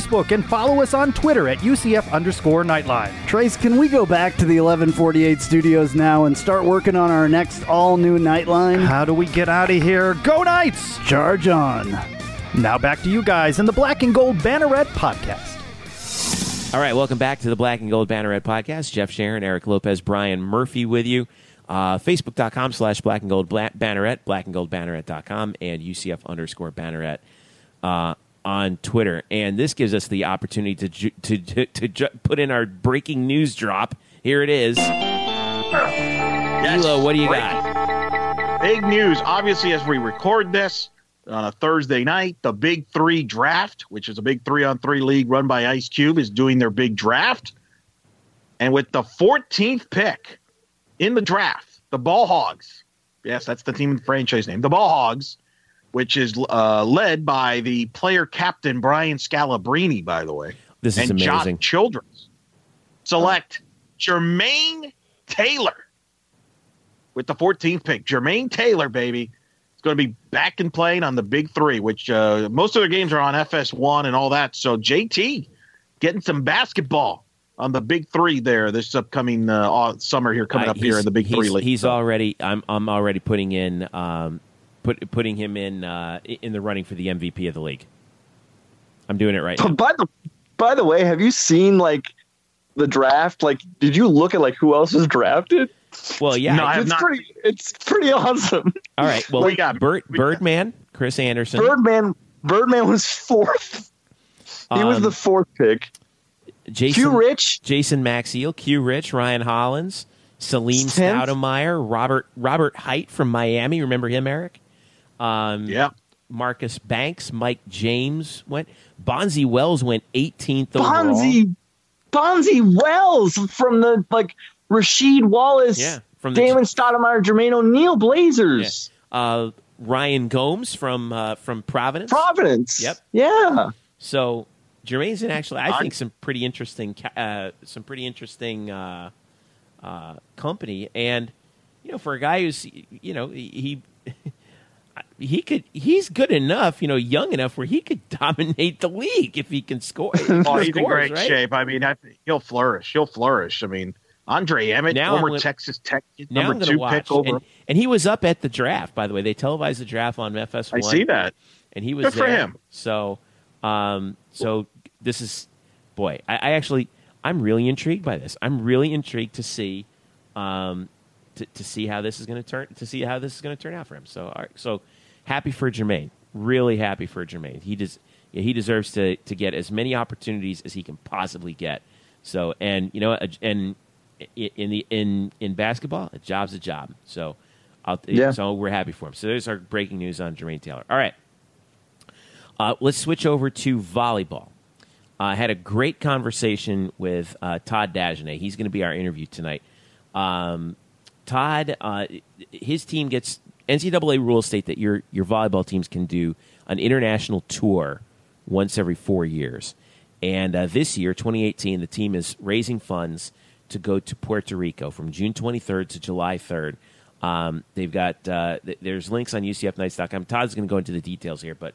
and follow us on Twitter at UCF underscore Nightline.
Trace, can we go back to the 1148 studios now and start working on our next all-new Nightline?
How do we get out of here? Go Knights!
Charge on.
Now back to you guys in the Black and Gold Banneret podcast.
All right, welcome back to the Black and Gold Banneret podcast. Jeff Sharon, Eric Lopez, Brian Murphy with you. Uh, Facebook.com slash Black and Gold Banneret, blackandgoldbanneret.com, and UCF underscore Banneret uh, on Twitter. And this gives us the opportunity to, ju- to, to, to ju- put in our breaking news drop. Here it is.
Yes.
What do you got?
Big news. Obviously, as we record this on a Thursday night, the Big Three draft, which is a big three on three league run by Ice Cube, is doing their big draft. And with the 14th pick in the draft, the Ball Hogs, yes, that's the team and franchise name, the Ball Hogs, which is uh, led by the player captain Brian Scalabrine, by the way,
This is amazing.
and
amazing.
Josh Childress, select Jermaine Taylor with the 14th pick. Jermaine Taylor, baby, is going to be back and playing on the Big Three, which uh, most of their games are on FS1 and all that. So JT getting some basketball on the Big Three there this upcoming uh, summer here coming up here in the Big Three league.
He's already. I'm. I'm already putting in. Um, put putting him in uh, in the running for the MVP of the league. I'm doing it right now.
By the by the way, have you seen like the draft? Like, did you look at like who else was drafted?
Well, yeah.
No,
it's
not-
pretty. It's pretty awesome.
all right. Well,
We got-
Bird,
we got-
Birdman, Chris Andersen.
Birdman. Birdman was fourth. He was
um,
the fourth pick.
Jason,
Q Rich.
Jason Maxiell, Q Rich, Ryan Hollins, Salim
Tenth.
Stoudemeyer, Robert Robert Hite from Miami. Remember him, Eric? Um,
yeah.
Marcus Banks, Mike James went. Bonzi Wells went 18th overall.
Bonzi. Bonzi Wells from the like Rasheed Wallace.
Yeah, from the
Damon Stoudamire, Jermaine O'Neal Blazers.
uh, Ryan Gomes from uh, from Providence.
Providence.
Yep.
Yeah.
So Jermaine's in actually, I
I-
think, some pretty interesting, uh, some pretty interesting uh, uh, company, and you know, for a guy who's, you know, he he could, he's good enough, you know, young enough where he could dominate the league if he can score.
Oh, he's in great
right?
shape. I mean, I, he'll flourish. He'll flourish. I mean, Andre Emmett,
Now
former
gonna-
Texas Tech number two
watch,
pick over.
and, and he was up at the draft. By the way, they televised the draft on FS1.
I see that.
and he was
Good for
there.
him.
So, um, so this is, boy, I, I actually, I'm really intrigued by this. I'm really intrigued to see, um, to, to see how this is going to turn, to see how this is going to turn out for him. So, right, so happy for Jermaine, really happy for Jermaine. He does, yeah, he deserves to to get as many opportunities as he can possibly get So, and you know, and in the in in basketball, a job's a job. So, I'll,
Yeah.
so we're happy for him. So there's our breaking news on Jermaine Taylor. All right, uh, let's switch over to volleyball. I had a great conversation with uh, Todd Dagenais. He's going to be our interview tonight. Um, Todd, uh, his team gets NCAA rules state that your your volleyball teams can do an international tour once every four years. And uh, this year, 2018, the team is raising funds to go to Puerto Rico from June 23rd to July 3rd. Um, they've got uh, th- there's links on UCFKnights.com. Todd's going to go into the details here, but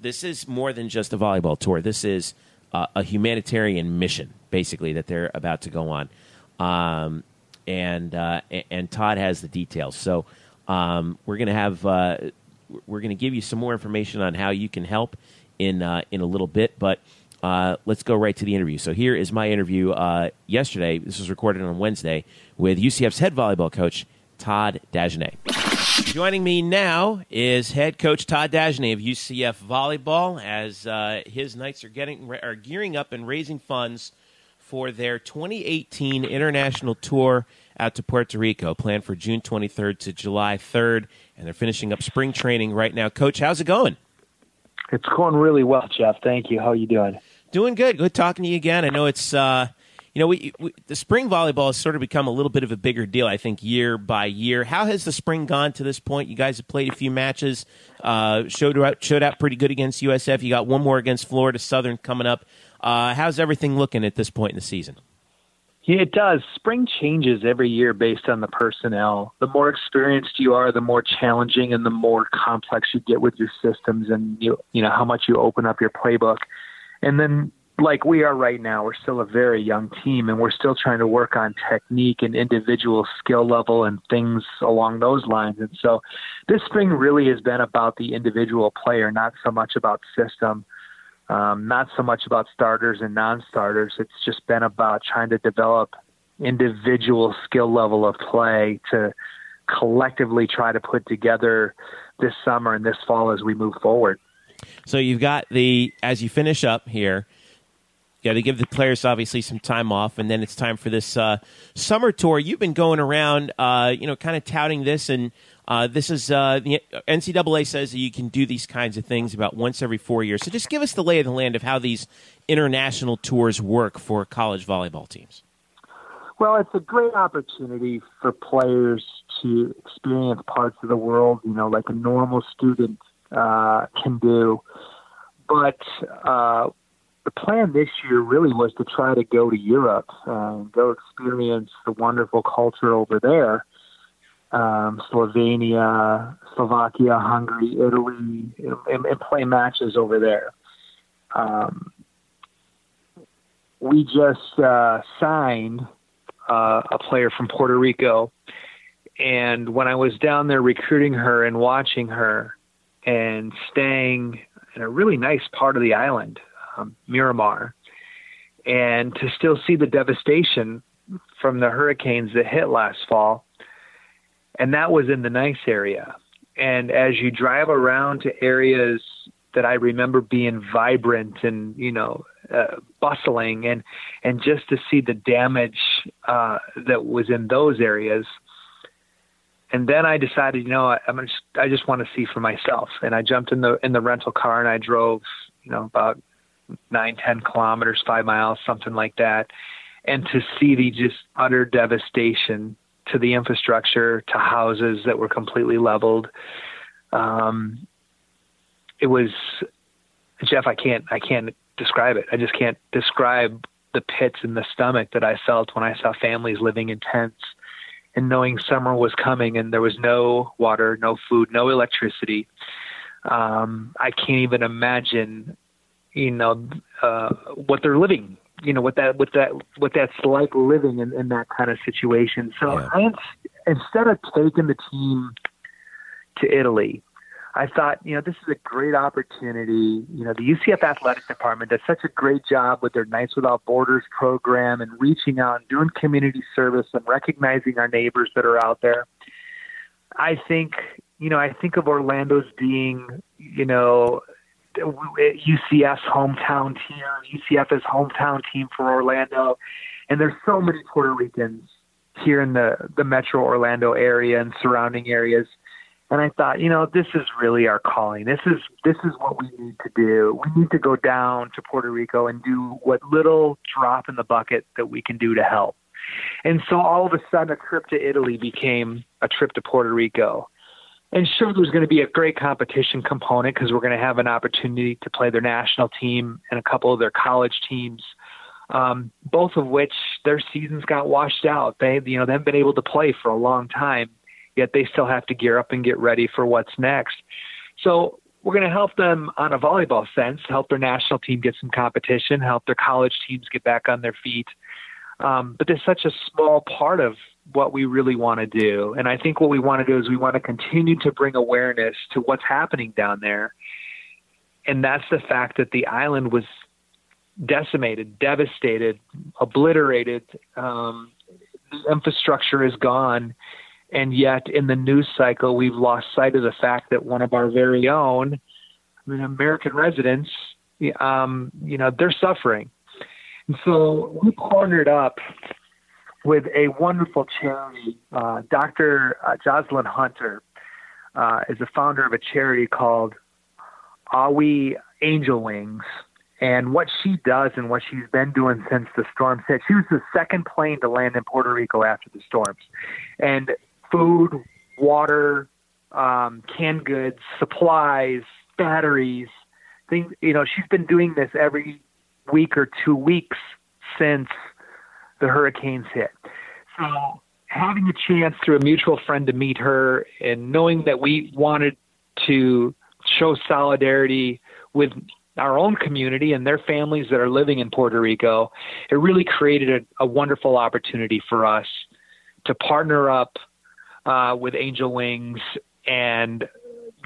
this is more than just a volleyball tour. This is uh, a humanitarian mission, basically, that they're about to go on. Um, and uh, and Todd has the details. So um, we're going to have uh, we're to give you some more information on how you can help in uh, in a little bit, but. Uh, let's go right to the interview. So here is my interview uh, yesterday. This was recorded on Wednesday with UCF's head volleyball coach Todd Dagenais. Joining me now is head coach Todd Dagenais of UCF Volleyball as uh, his Knights are getting are gearing up and raising funds for their 2018 international tour out to Puerto Rico, planned for June 23rd to July 3rd, and they're finishing up spring training right now. Coach, how's it going?
It's going really well, Jeff. Thank you. How are you doing?
Doing good. Good talking to you again. I know it's uh, you know we, we the spring volleyball has sort of become a little bit of a bigger deal. I think year by year. How has the spring gone to this point? You guys have played a few matches, uh, showed out showed out pretty good against USF. You got one more against Florida Southern coming up. Uh, how's everything looking at this point in the season?
Yeah, it does. Spring changes every year based on the personnel. The more experienced you are, the more challenging and the more complex you get with your systems and you you know how much you open up your playbook. And then like we are right now, we're still a very young team and we're still trying to work on technique and individual skill level and things along those lines. And so this spring really has been about the individual player, not so much about system. Um, not so much about starters and non-starters. It's just been about trying to develop individual skill level of play to collectively try to put together this summer and this fall as we move forward.
So you've got the as you finish up here. Got to give the players obviously some time off, and then it's time for this uh, summer tour. You've been going around, uh, you know, kind of touting this, and uh, this is uh, the NCAA says that you can do these kinds of things about once every four years. So just give us the lay of the land of how these international tours work for college volleyball teams.
Well, it's a great opportunity for players to experience parts of the world, you know, like a normal student uh, can do. But uh, the plan this year really was to try to go to Europe, uh, go experience the wonderful culture over there. Um, Slovenia, Slovakia, Hungary, Italy, and, and play matches over there. Um, we just uh, signed uh, a player from Puerto Rico. And when I was down there recruiting her and watching her and staying in a really nice part of the island, um, Miramar, and to still see the devastation from the hurricanes that hit last fall, and that was in the nice area. And as you drive around to areas that I remember being vibrant and you know uh, bustling, and and just to see the damage uh, that was in those areas. And then I decided, you know, I, I'm just, I just want to see for myself. And I jumped in the in the rental car and I drove, you know, about nine, ten kilometers, five miles, something like that, and to see the just utter devastation to the infrastructure, to houses that were completely leveled. Um, it was Jeff. I can't. I can't describe it. I just can't describe the pits in the stomach that I felt when I saw families living in tents and knowing summer was coming and there was no water, no food, no electricity. Um, I can't even imagine, you know, uh, what they're living. You know what that what that what that's like living in, in that kind of situation. So
Yeah.
I instead of taking the team to Italy, I thought, you know, this is a great opportunity. You know, the UCF athletic department does such a great job with their Knights Without Borders program and reaching out and doing community service and recognizing our neighbors that are out there. I think, you know, I think of Orlando's being, you know, UCF's hometown team. UCF is hometown team for Orlando, and there's so many Puerto Ricans here in the the Metro Orlando area and surrounding areas. And I thought, you know, this is really our calling. This is this is what we need to do. We need to go down to Puerto Rico and do what little drop in the bucket that we can do to help. And so all of a sudden, a trip to Italy became a trip to Puerto Rico. And sure, there's going to be a great competition component because we're going to have an opportunity to play their national team and a couple of their college teams, um, both of which their seasons got washed out. They, you know, they haven't been able to play for a long time, yet they still have to gear up and get ready for what's next. So we're going to help them on a volleyball sense, help their national team get some competition, help their college teams get back on their feet. Um, but there's such a small part of what we really want to do. And I think what we want to do is we want to continue to bring awareness to what's happening down there. And that's the fact that the island was decimated, devastated, obliterated. Um, the infrastructure is gone. And yet, in the news cycle, we've lost sight of the fact that one of our very own I mean, American residents, um, you know, they're suffering. And so we partnered up with a wonderful charity. Uh, Dr. Uh, Jocelyn Hunter uh, is the founder of a charity called Awi Angel Wings. And what she does and what she's been doing since the storms hit, she was the second plane to land in Puerto Rico after the storms. And food, water, um, canned goods, supplies, batteries, things, you know, she's been doing this every week or two weeks since the hurricanes hit. So having a chance through a mutual friend to meet her and knowing that we wanted to show solidarity with our own community and their families that are living in Puerto Rico, it really created a, a wonderful opportunity for us to partner up uh, with Angel Wings and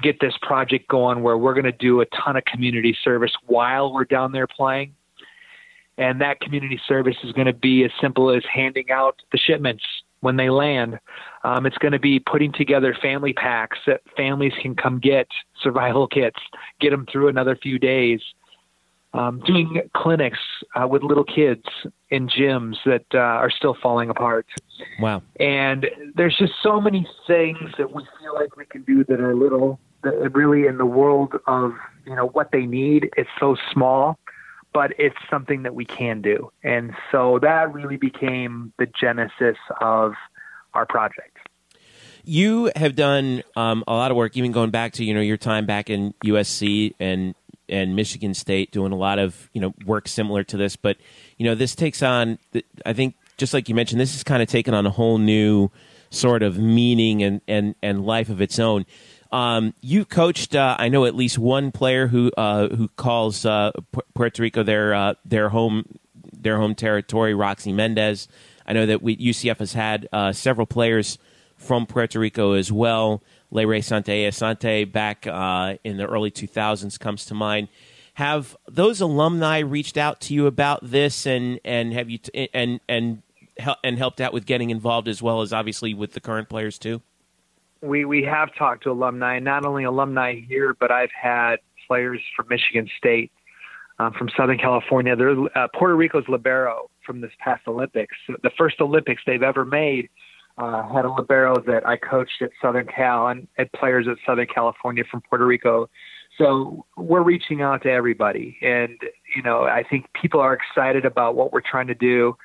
get this project going where we're going to do a ton of community service while we're down there playing and that community service is going to be as simple as handing out the shipments when they land. Um, it's going to be putting together family packs that families can come get, survival kits, get them through another few days. Um, doing clinics uh, with little kids in gyms that uh, are still falling apart.
Wow.
And there's just so many things that we feel like we can do that are little, that really in the world of, you know, what they need, it's so small but it's something that we can do. And so that really became the genesis of our project.
You have done um, a lot of work, even going back to you know your time back in USC and and Michigan State, doing a lot of you know work similar to this. But you know this takes on, I think, just like you mentioned, this is kind of taken on a whole new sort of meaning and and and life of its own. Um, you coached, uh, I know at least one player who uh, who calls uh, Puerto Rico their uh, their home their home territory. Roxy Mendez. I know that we, UCF has had uh, several players from Puerto Rico as well. Leray Sante Asante back in the early 2000s comes to mind. Have those alumni reached out to you about this, and and have you t- and and and helped out with getting involved as well as obviously with the current players too?
We we have talked to alumni, not only alumni here, but I've had players from Michigan State, um, from Southern California. There's uh, Puerto Rico's libero from this past Olympics, the first Olympics they've ever made. Uh, had a libero that I coached at Southern Cal and had players at Southern California from Puerto Rico. So we're reaching out to everybody, and you know I think people are excited about what we're trying to do.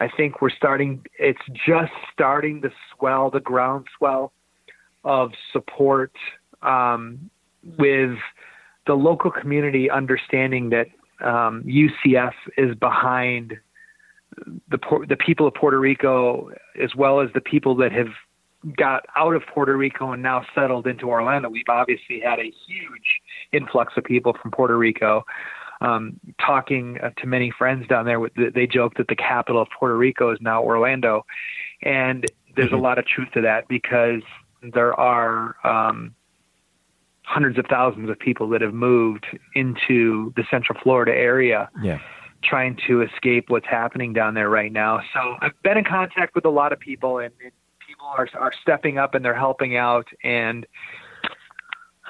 I think we're starting. It's just starting to swell, the groundswell of support um, with the local community understanding that um, UCF is behind the the people of Puerto Rico as well as the people that have got out of Puerto Rico and now settled into Orlando. We've obviously had a huge influx of people from Puerto Rico. Um, talking uh, to many friends down there, they joke that the capital of Puerto Rico is now Orlando, and there's mm-hmm. a lot of truth to that because there are um, hundreds of thousands of people that have moved into the Central Florida area.
Yeah.
Trying to escape what's happening down there right now. So I've been in contact with a lot of people, and, and people are are stepping up and they're helping out. And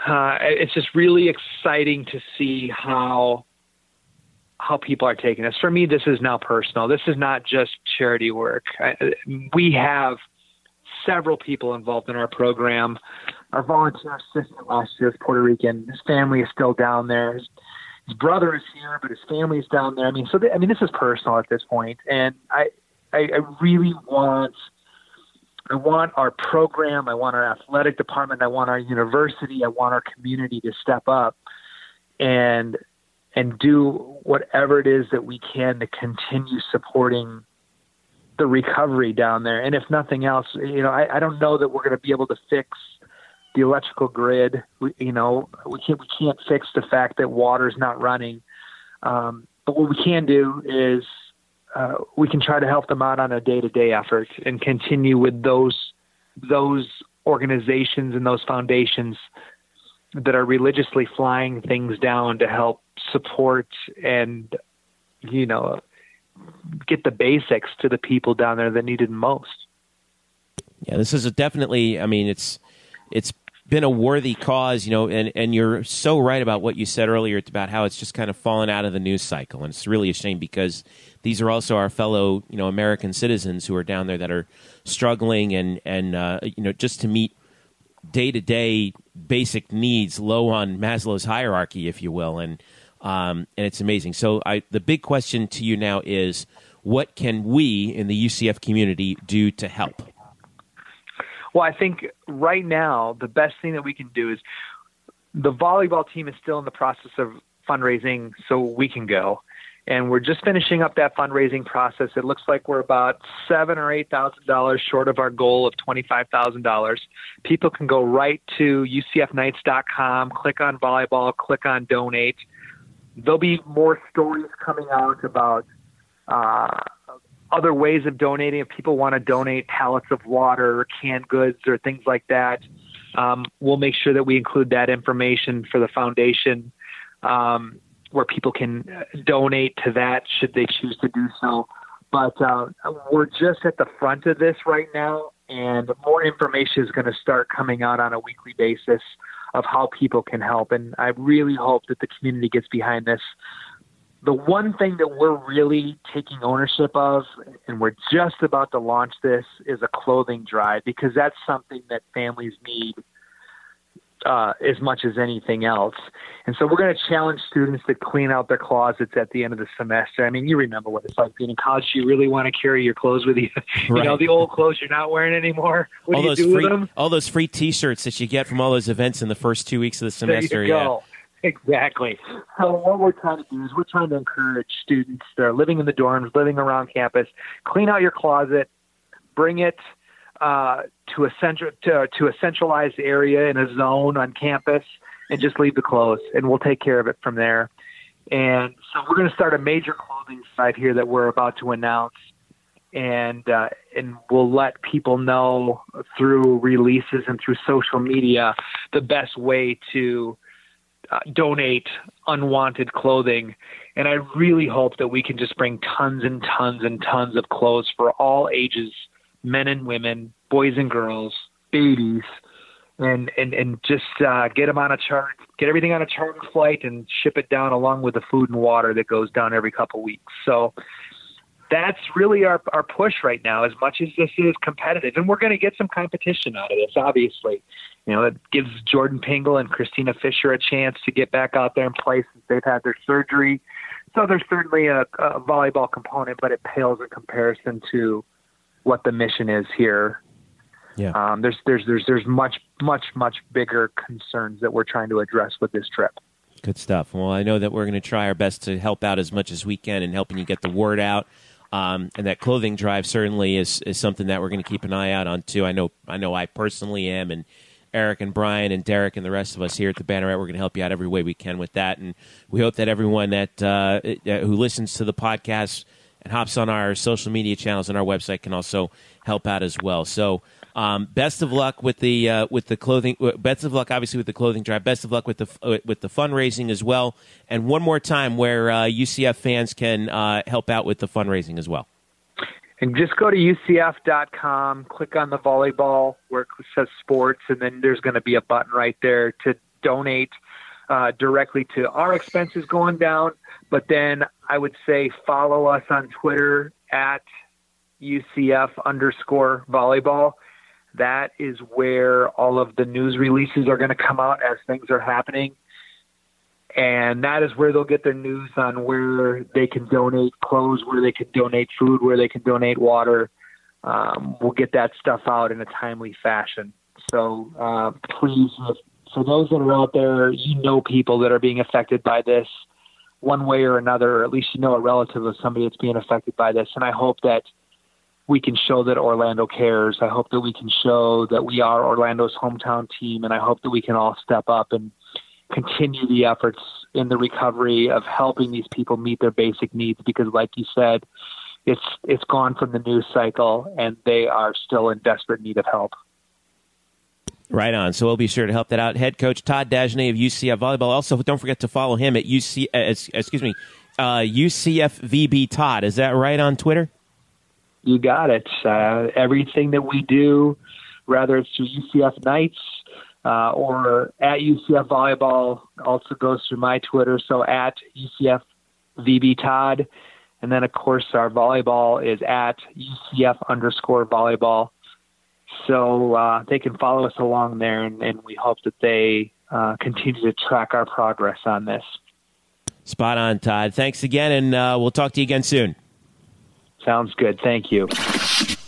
uh, it's just really exciting to see how how people are taking this. For me, this is now personal. This is not just charity work. I, we have several people involved in our program. Our volunteer assistant last year is Puerto Rican. His family is still down there. His, his brother is here, but his family is down there. I mean, so th- I mean, this is personal at this point, and I, I, I really want. I want our program, I want our athletic department, I want our university, I want our community to step up and and do whatever it is that we can to continue supporting the recovery down there. And if nothing else, you know, I, I don't know that we're going to be able to fix the electrical grid. We, you know, we can't we can't fix the fact that water's not running. Um, but what we can do is uh, we can try to help them out on a day to day effort and continue with those those organizations and those foundations that are religiously flying things down to help support and you know get the basics to the people down there that need it most.
Yeah, this is definitely. I mean, it's it's been a worthy cause, you know, and and you're so right about what you said earlier about how it's just kind of fallen out of the news cycle, and it's really a shame because these are also our fellow, you know, American citizens who are down there that are struggling and and uh, you know just to meet day to day basic needs, low on Maslow's hierarchy, if you will, and um, and it's amazing. So I, the big question to you now is, what can we in the UCF community do to help?
Well, I think right now the best thing that we can do is the volleyball team is still in the process of fundraising, so we can go. And we're just finishing up that fundraising process. It looks like we're about seven or eight thousand dollars short of our goal of twenty-five thousand dollars. People can go right to ucfknights.com, click on volleyball, click on donate, there'll be more stories coming out about uh, other ways of donating. If people want to donate pallets of water or canned goods or things like that, um, we'll make sure that we include that information for the foundation um, where people can donate to that should they choose to do so. But uh, we're just at the front of this right now, and more information is going to start coming out on a weekly basis of how people can help. And I really hope that the community gets behind this. The one thing that we're really taking ownership of, and we're just about to launch this, is a clothing drive because that's something that families need uh, as much as anything else. And so we're going to challenge students to clean out their closets at the end of the semester. I mean, you remember what it's like being in college. You really want to carry your clothes with you. you
Right.
know, the old clothes you're not wearing anymore. What
all
do you
those
do
free,
with them?
all those free T-shirts that you get from all those events in the first two weeks of the
There
semester.
you
Yeah,
go. Exactly. So what we're trying to do is we're trying to encourage students that are living in the dorms, living around campus, clean out your closet, bring it uh, to a central to, to a centralized area in a zone on campus, and just leave the clothes, and we'll take care of it from there. And so we're going to start a major clothing site here that we're about to announce, and uh, and we'll let people know through releases and through social media the best way to uh, donate unwanted clothing. And I really hope that we can just bring tons and tons and tons of clothes for all ages, men and women, boys and girls, babies, and and and just uh, get them on a chart, get everything on a charter flight, and ship it down along with the food and water that goes down every couple weeks. So that's really our our push right now. As much as this is competitive, and we're going to get some competition out of this, obviously. You know, it gives Jordan Pingle and Christina Fisher a chance to get back out there and play since they've had their surgery. So there's certainly a, a volleyball component, but it pales in comparison to what the mission is here.
Yeah.
Um, there's there's there's there's much much much bigger concerns that we're trying to address with this trip.
Good stuff. Well, I know that we're going to try our best to help out as much as we can in helping you get the word out. Um, and that clothing drive certainly is, is something that we're going to keep an eye out on too. I know I know I personally am, and Eric and Brian and Derek and the rest of us here at the Banneret, we're going to help you out every way we can with that. And we hope that everyone that uh, who listens to the podcast and hops on our social media channels and our website can also help out as well. So. Um, best of luck with the uh, with the clothing. uh, Best of luck, obviously, with the clothing drive. Best of luck with the uh, with the fundraising as well. And one more time, where uh, UCF fans can uh, help out with the fundraising as well.
And just go to UCF.com, click on the volleyball where it says sports, and then there's going to be a button right there to donate uh, directly to our expenses going down. But then I would say follow us on Twitter at UCF underscore volleyball. That is where all of the news releases are going to come out as things are happening. And that is where they'll get their news on where they can donate clothes, where they can donate food, where they can donate water. Um, we'll get that stuff out in a timely fashion. So uh, please, if, for those that are out there, you know people that are being affected by this one way or another, or at least you know a relative of somebody that's being affected by this. And I hope that we can show that Orlando cares. I hope that we can show that we are Orlando's hometown team, and I hope that we can all step up and continue the efforts in the recovery of helping these people meet their basic needs. Because, like you said, it's it's gone from the news cycle, and they are still in desperate need of help.
Right on. So we'll be sure to help that out. Head coach Todd Dagenais of UCF Volleyball. Also, don't forget to follow him at UC. Uh, excuse me, uh, UCF Todd. Is that right on Twitter?
You got it. Uh, everything that we do, whether it's through UCF Knights uh, or at UCF Volleyball, also goes through my Twitter. So at UCFVB Todd, And then, of course, our volleyball is at UCF underscore volleyball. So uh, they can follow us along there, and, and we hope that they uh, continue to track our progress on this.
Spot on, Todd. Thanks again, and uh, we'll talk to you again soon.
Sounds good. Thank you.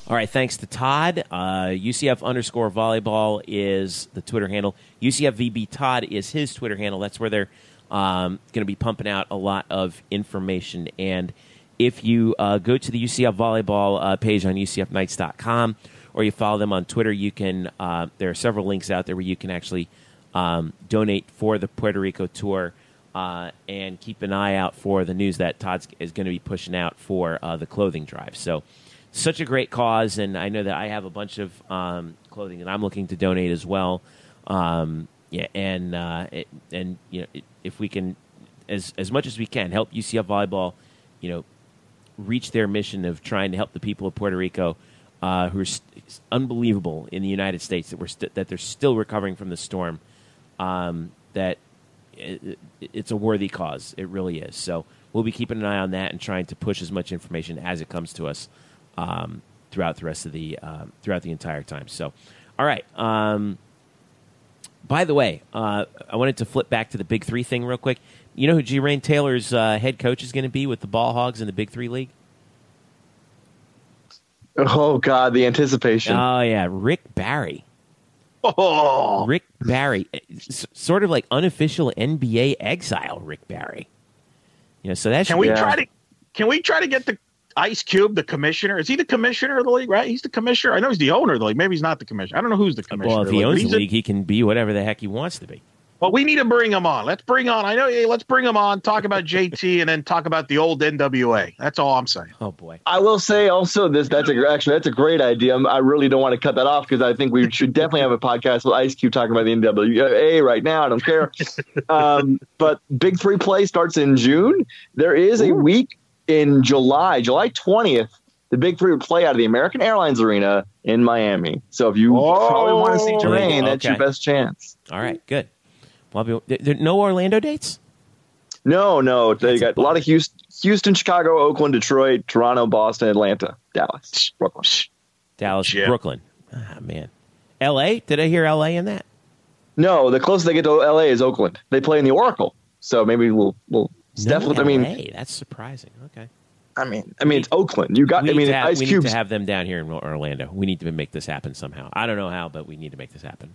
All right, thanks to Todd. UCF uh, underscore volleyball is the Twitter handle. UCF VB Todd is his Twitter handle. That's where they're um, going to be pumping out a lot of information. And if you uh, go to the UCF volleyball uh, page on UCFKnights.com, or you follow them on Twitter, you can. Uh, there are several links out there where you can actually um, donate for the Puerto Rico tour. Uh, and keep an eye out for the news that Todd is going to be pushing out for uh, the clothing drive. So, such a great cause, and I know that I have a bunch of um, clothing that I'm looking to donate as well. Um, yeah, and uh, it, and you know, it, if we can, as as much as we can, help UCF volleyball, you know, reach their mission of trying to help the people of Puerto Rico uh, who are st- unbelievable in the United States that we're st- that they're still recovering from the storm. Um, that it, it's a worthy cause. It really is. So we'll be keeping an eye on that and trying to push as much information as it comes to us um, throughout the rest of the uh, throughout the entire time. So, all right. Um, by the way, uh, I wanted to flip back to the Big Three thing real quick. You know who G. Rain Taylor's uh, head coach is going to be with the Ball Hogs in the Big Three League?
Oh God, the anticipation.
Oh yeah, Rick Barry.
Oh,
Rick Barry, S- sort of like unofficial NBA exile. Rick Barry. You know, so that's
can we
Yeah.
try to can we try to get the Ice Cube, the commissioner? Is he the commissioner of the league? Right, he's the commissioner. I know he's the owner of the league. Maybe he's not the commissioner. I don't know who's the commissioner.
well, if he owns the
a-
league, he can be whatever the heck he wants to be.
Well, we need to bring him on. Let's bring on. I know. hey, Let's bring him on. Talk about JT and then talk about the old NWA. That's all I'm saying.
Oh boy.
I will say also this. That's a actually that's a great idea. I really don't want to cut that off because I think we should definitely have a podcast with Ice Cube talking about the NWA right now. I don't care. um, but Big Three play starts in June. There is a week in July, July twentieth. The Big Three would play out of the American Airlines Arena in Miami. So if you probably want to see
Oh,
Jermaine, that's your best chance.
All right, good. Well, I'll be, there, there- no Orlando dates.
No, no, they got a lot of Houston, Houston, Chicago, Oakland, Detroit, Toronto, Boston, Atlanta, Dallas, Brooklyn.
Dallas,
Shit.
Brooklyn. Ah man, L.A. Did I hear L.A. in that?
No, the closest they get to LA is Oakland. They play in the Oracle, so maybe we'll we'll. It's
No
definitely. I mean,
LA. that's surprising. Okay.
I mean, I mean, it's Oakland. You got. I mean,
have,
Ice
we need
Cube.
to have them down here in Orlando. We need to make this happen somehow. I don't know how, but we need to make this happen.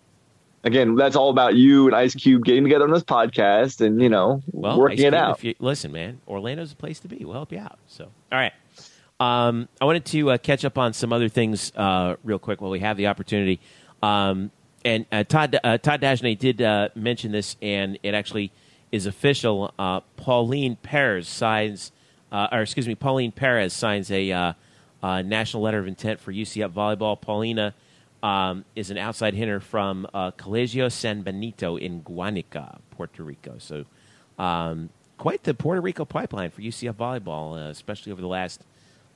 Again, that's all about you and Ice Cube getting together on this podcast and you know
Well,
working
Ice
it
Cube,
out.
You, listen, man, Orlando's a place to be. We'll help you out. So, all right. Um, I wanted to uh, catch up on some other things uh, real quick while we have the opportunity. Um, and uh, Todd uh, Todd Dagenais did uh, mention this, and it actually is official. Uh, Pauline Perez signs, uh, or excuse me, Pauline Perez signs a national letter of intent for UCF volleyball. Paulina um, is an outside hitter from uh, Colegio San Benito in Guanica, Puerto Rico. So, um, quite the Puerto Rico pipeline for UCF volleyball, uh, especially over the last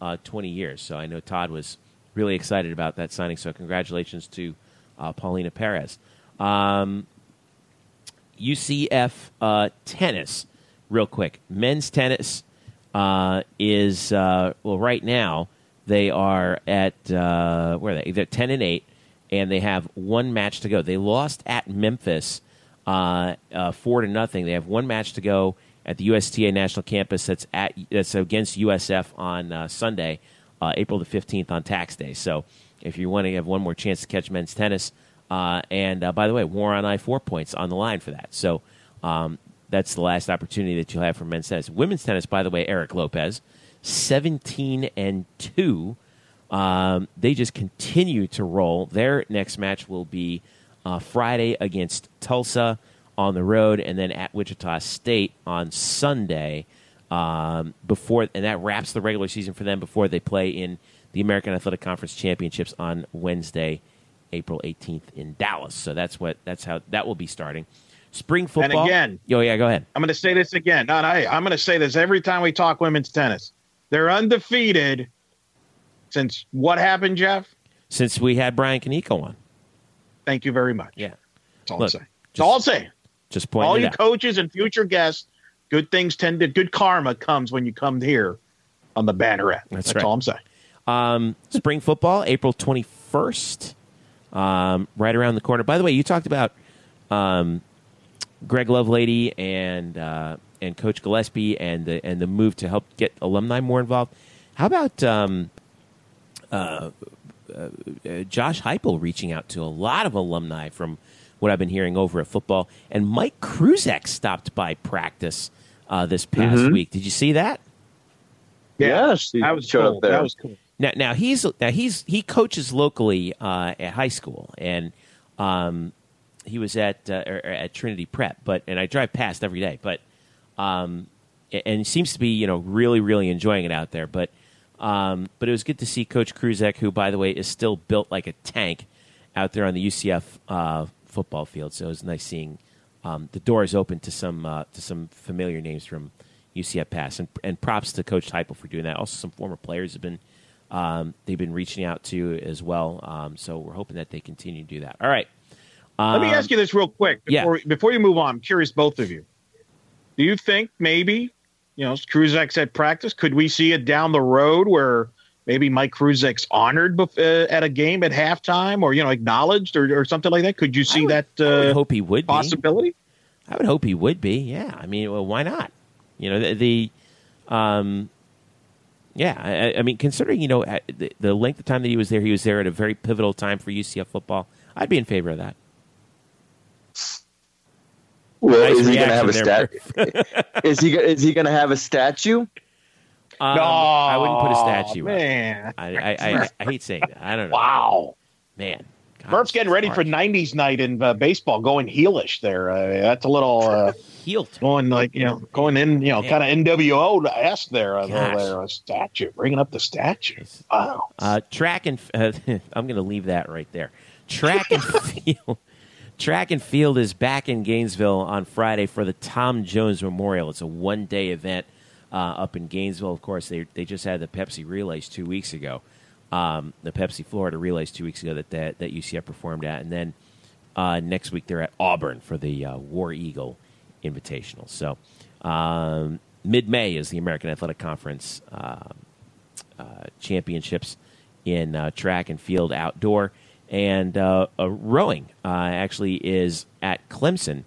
uh, 20 years. So, I know Todd was really excited about that signing. So, congratulations to uh, Paulina Perez. Um, UCF uh, tennis, real quick. Men's tennis uh, is well right now they are at uh, where are they? They're ten and eight, and they have one match to go. They lost at Memphis uh, uh, four to nothing. They have one match to go at the USTA National Campus. That's at that's against USF on uh, Sunday, uh, April the fifteenth on Tax Day. So if you want to have one more chance to catch men's tennis, uh, and uh, by the way, War on I four points on the line for that. So um, that's the last opportunity that you'll have for men's tennis. Women's tennis, by the way, Eric Lopez, seventeen and two. Um, they just continue to roll. Their next match will be uh, Friday against Tulsa on the road, and then at Wichita State on Sunday. Um, before and that wraps the regular season for them before they play in the American Athletic Conference Championships on Wednesday, April 18th in Dallas. So that's what that's how that will be starting. Spring football.
And again,
oh yeah, go ahead.
I'm going to say this again. Not I. I'm going to say this every time we talk women's tennis. They're undefeated since what happened, Jeff?
Since we had Brian Kaneko on.
Thank you very much.
Yeah.
That's all
Look,
I'm saying. That's all I'm saying.
Just point
All you
out.
coaches and future guests, good things tend to, good karma comes when you come here on the banneret.
That's
That's,
right.
all I'm saying.
Um, spring football, April 21st, um, right around the corner. By the way, you talked about um, Greg Lovelady and uh, and Coach Gillespie and the and the move to help get alumni more involved. How about um, uh, uh, uh, Josh Heupel reaching out to a lot of alumni from what I've been hearing over at football, and Mike Kruczek stopped by practice uh, this past week. Did you see that?
Yeah, she
that was
showed
cool.
up there.
That was cool.
Now, now he's now he's he coaches locally uh, at high school, and um, he was at uh, er, at Trinity Prep. But and I drive past every day, but um, and seems to be you know really really enjoying it out there. But um, but it was good to see Coach Kruczek, who by the way is still built like a tank, out there on the UCF uh, football field. So it was nice seeing um, the doors open to some uh, to some familiar names from UCF past, and, and props to Coach Heupel for doing that. Also, some former players have been um, they've been reaching out to as well. Um, so we're hoping that they continue to do that. All right.
Let me
Um,
ask you this real quick
yeah.
before before you move on. I'm curious, both of you. Do you think maybe, you know, Kruczek's at practice? Could we see it down the road where maybe Mike Kruczek's honored bef- uh, at a game at halftime, or you know, acknowledged, or, or something like that? Could you see
would-
that
I
uh,
hope he would be.
possibility?
I would hope he would be. Yeah, I mean, well, why not? You know, the, the um, yeah, I, I mean, considering you know the, the length of time that he was there, he was there at a very pivotal time for UCF football. I'd be in favor of that.
Well,
Nice
is he going to have a statue? is he is he going to have a statue?
Um, I wouldn't put a statue.
Man,
I, I, I, I hate saying that. I don't know.
wow.
man. God,
Murph's getting ready for '90s night in uh, baseball, going heelish there. Uh, that's a little uh,
heel
going like you know, going in, you know, kind of NWO s there. Uh,
Gosh.
there, a statue, bringing up the statue. Wow.
Uh, track and uh, I'm going to leave that right there. Track and field. Track and field is back in Gainesville on Friday for the Tom Jones Memorial. It's a one day event uh, up in Gainesville. Of course, they they just had the Pepsi relays two weeks ago. Um, the Pepsi Florida relays two weeks ago that that, that UCF performed at, and then uh, next week they're at Auburn for the uh, War Eagle Invitational. So um, mid May is the American Athletic Conference. Um uh, championships in uh, track and field outdoor. And uh, rowing uh, actually is at Clemson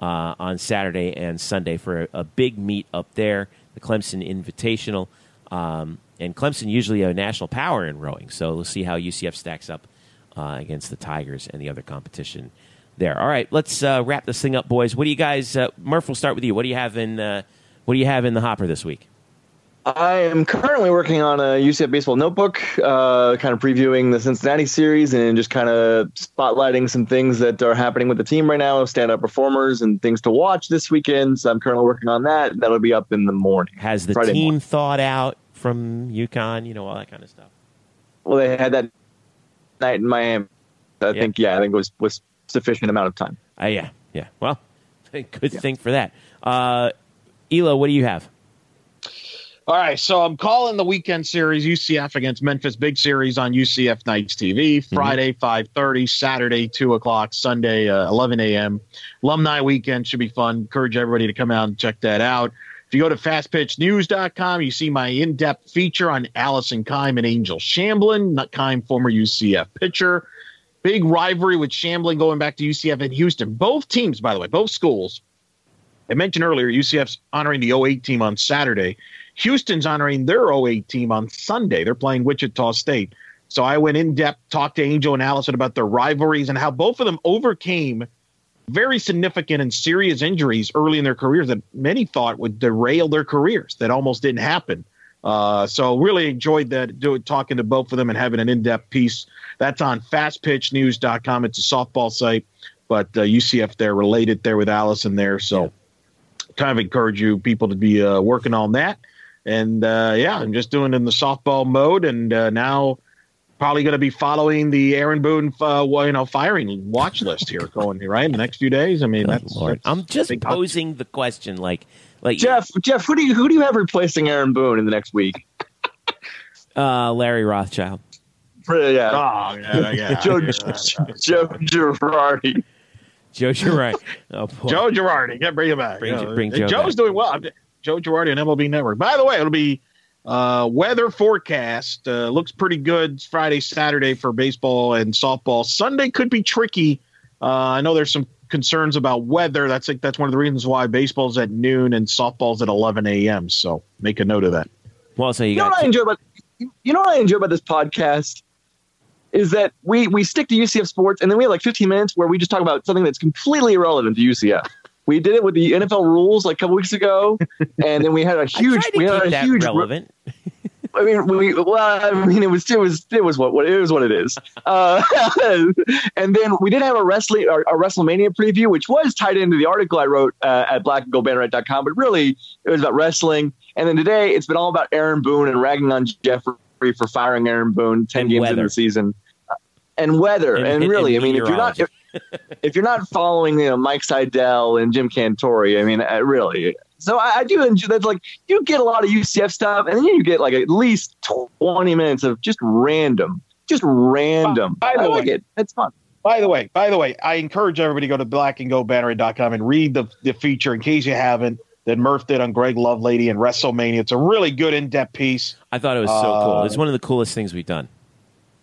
uh, on Saturday and Sunday for a, a big meet up there, the Clemson Invitational. Um, and Clemson usually a national power in rowing, so we'll see how UCF stacks up uh, against the Tigers and the other competition there. All right, let's uh, wrap this thing up, boys. What do you guys? Uh, Murph, we'll start with you. What do you have in? Uh, what do you have in the hopper this week?
I am currently working on a UCF baseball notebook, uh, kind of previewing the Cincinnati series and just kind of spotlighting some things that are happening with the team right now, stand-up performers and things to watch this weekend. So I'm currently working on that. That'll be up in the morning.
Has the
Friday
team
morning.
thought out from UConn? You know all that kind of stuff.
Well, they had that night in Miami. I
Yeah.
think, yeah, I think it was was sufficient amount of time.
Uh, yeah, yeah. Well, good thing for that. Uh, Elo, what do you have?
All right, so I'm calling the weekend series UCF against Memphis. Big series on UCF Knights TV. Friday 5:30, Saturday 2 o'clock, Sunday uh, 11 a.m. Alumni weekend should be fun. Encourage everybody to come out and check that out. If you go to fastpitchnews.com, you see my in-depth feature on Allison Kime and Angel Shamblin. Not Kime, former UCF pitcher. Big rivalry with Shamblin going back to UCF and Houston. Both teams, by the way, both schools. I mentioned earlier, UCF's honoring the 08 team on Saturday. Houston's honoring their 08 team on Sunday. They're playing Wichita State. So I went in depth, talked to Angel and Allison about their rivalries and how both of them overcame very significant and serious injuries early in their careers that many thought would derail their careers. That almost didn't happen. Uh, so really enjoyed that doing talking to both of them and having an in-depth piece. That's on fastpitchnews.com. It's a softball site, but uh, UCF there related there with Allison there. So
Yeah.
kind of encourage you people to be uh, working on that. And uh, yeah, I'm just doing it in the softball mode, and uh, now probably going to be following the Aaron Boone, uh, well, you know, firing watch list here going right in the next few days. I mean,
Good
that's,
Lord.
that's
I'm just
big-
posing the question, like, like
Jeff, Jeff, who do you who do you have replacing Aaron Boone in the next week?
uh, Larry Rothschild.
Yeah,
Oh, yeah, yeah.
Joe
yeah.
Joe Girardi.
Joe Girardi. Oh, boy.
Joe Girardi, yeah, bring him back.
Bring-
You know,
bring Joe
Joe's
back.
doing well. I'm- Joe Girardi on MLB Network. By the way, it'll be uh, weather forecast. Uh, looks pretty good Friday, Saturday for baseball and softball. Sunday could be tricky. Uh, I know there's some concerns about weather. That's like that's one of the reasons why baseball's at noon and softball's at 11 a.m. So make a note of that.
Well, so you
You know
got
what I enjoy about you know what I enjoy about this podcast is that we we stick to UCF sports and then we have like 15 minutes where we just talk about something that's completely irrelevant to UCF. We did it with the NFL rules like a couple weeks ago, and then we had a
I
huge
tried to
we had
keep
a huge
relevant.
I mean, we well, I mean, it was it was it was what, what it was what it is. Uh, and then we did have a wrestling a, a WrestleMania preview, which was tied into the article I wrote uh, at blackandgoldbanneret.com, but really it was about wrestling. And then today it's been all about Aaron Boone and ragging on Jeffrey for firing Aaron Boone ten
And
games
weather.
in the season. Uh, And weather,
And-
and,
and-
really,
and
I mean, if you're not if, if you're not following, you know, Mike Seidel and Jim Cantore, I mean, uh, really, so I, I do enjoy that. Like you get a lot of UCF stuff, and then you get like at least twenty minutes of just random, just random.
By the
I like
way-
it. It's fun.
By the way, by the way, I encourage everybody to go to blackandgoldbanner.com and read the, the feature in case you haven't that Murph did on Greg Lovelady and WrestleMania. It's a really good in-depth piece.
I thought it was so
Uh,
cool. It's one of the coolest things we've done.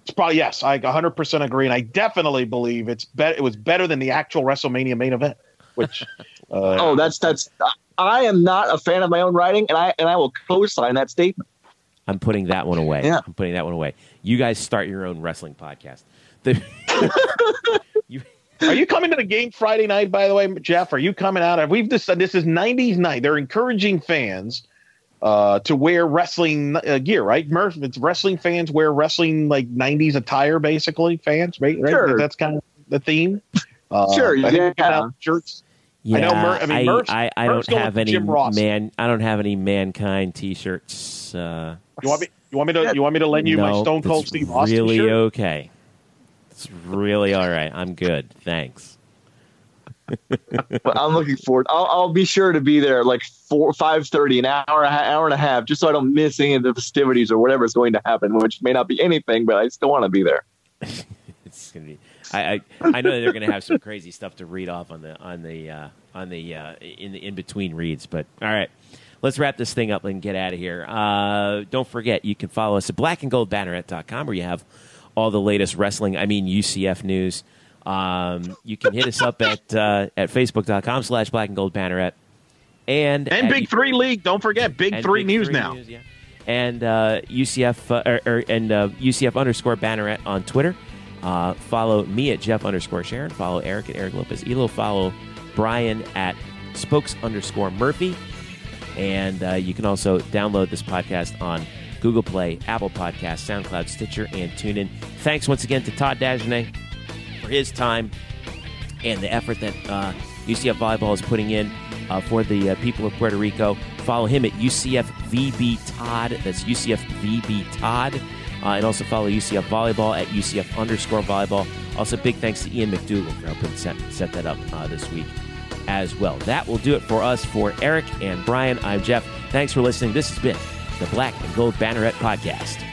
It's probably yes, I 100% agree, and I definitely believe it's bet it was better than the actual WrestleMania main event. Which, uh,
Oh, that's that's. I am not a fan of my own writing, and I and I will co-sign that statement.
I'm putting that one away.
Yeah.
I'm putting that one away. You guys start your own wrestling podcast. The- you,
are you coming to the game Friday night? By the way, Jeff, are you coming out? We've just this is '90s night. They're encouraging fans uh, to wear wrestling uh, gear, right? Murph, it's wrestling fans wear wrestling like '90s attire, basically. Fans, right? right?
Sure.
That's kind of the theme. Uh,
Sure,
I think
yeah.
we shirts.
yeah,
I know Mur- I mean, Murph's-
I, I
Murph's
don't have any
Jim Ross.
man. I don't have any mankind T-shirts. Uh,
You want me? You want me to? You want me to lend you my Stone Cold
that's
Steve Austin
Really
shirt?
okay. It's really all right. I'm good. Thanks.
But I'm looking forward. I'll, I'll be sure to be there like four, five thirty, an hour, hour and a half, just so I don't miss any of the festivities or whatever is going to happen, which may not be anything, but I still want to be there.
It's gonna be. I I, I know they're gonna have some crazy stuff to read off on the on the uh, on the uh, in the in between reads. But all right, let's wrap this thing up and get out of here. Uh, don't forget, you can follow us at blackandgoldbanneret.com where you have all the latest wrestling. I mean UCF news. Um, you can hit us up at uh, at facebook.com slash black and gold banneret and
And
at-
Big Three League. Don't forget Big Three
Big
News
Three
now.
News, yeah. And uh, UCF uh, or, or, and uh, UCF underscore Banneret on Twitter. Uh, follow me at Jeff underscore Sharon. Follow Eric at Eric Lopez Elo. Follow Brian at Spokes underscore Murphy. And uh, you can also download this podcast on Google Play, Apple Podcasts, SoundCloud, Stitcher, and TuneIn. Thanks once again to Todd Dagenais for his time and the effort that uh, UCF Volleyball is putting in uh, for the uh, people of Puerto Rico. Follow him at UCF VB Todd. That's UCF VB Todd. Uh, and also follow UCF Volleyball at UCF underscore volleyball. Also, big thanks to Ian McDougal for helping set, set that up uh, this week as well. That will do it for us. For Eric and Brian, I'm Jeff. Thanks for listening. This has been the Black and Gold Banneret Podcast.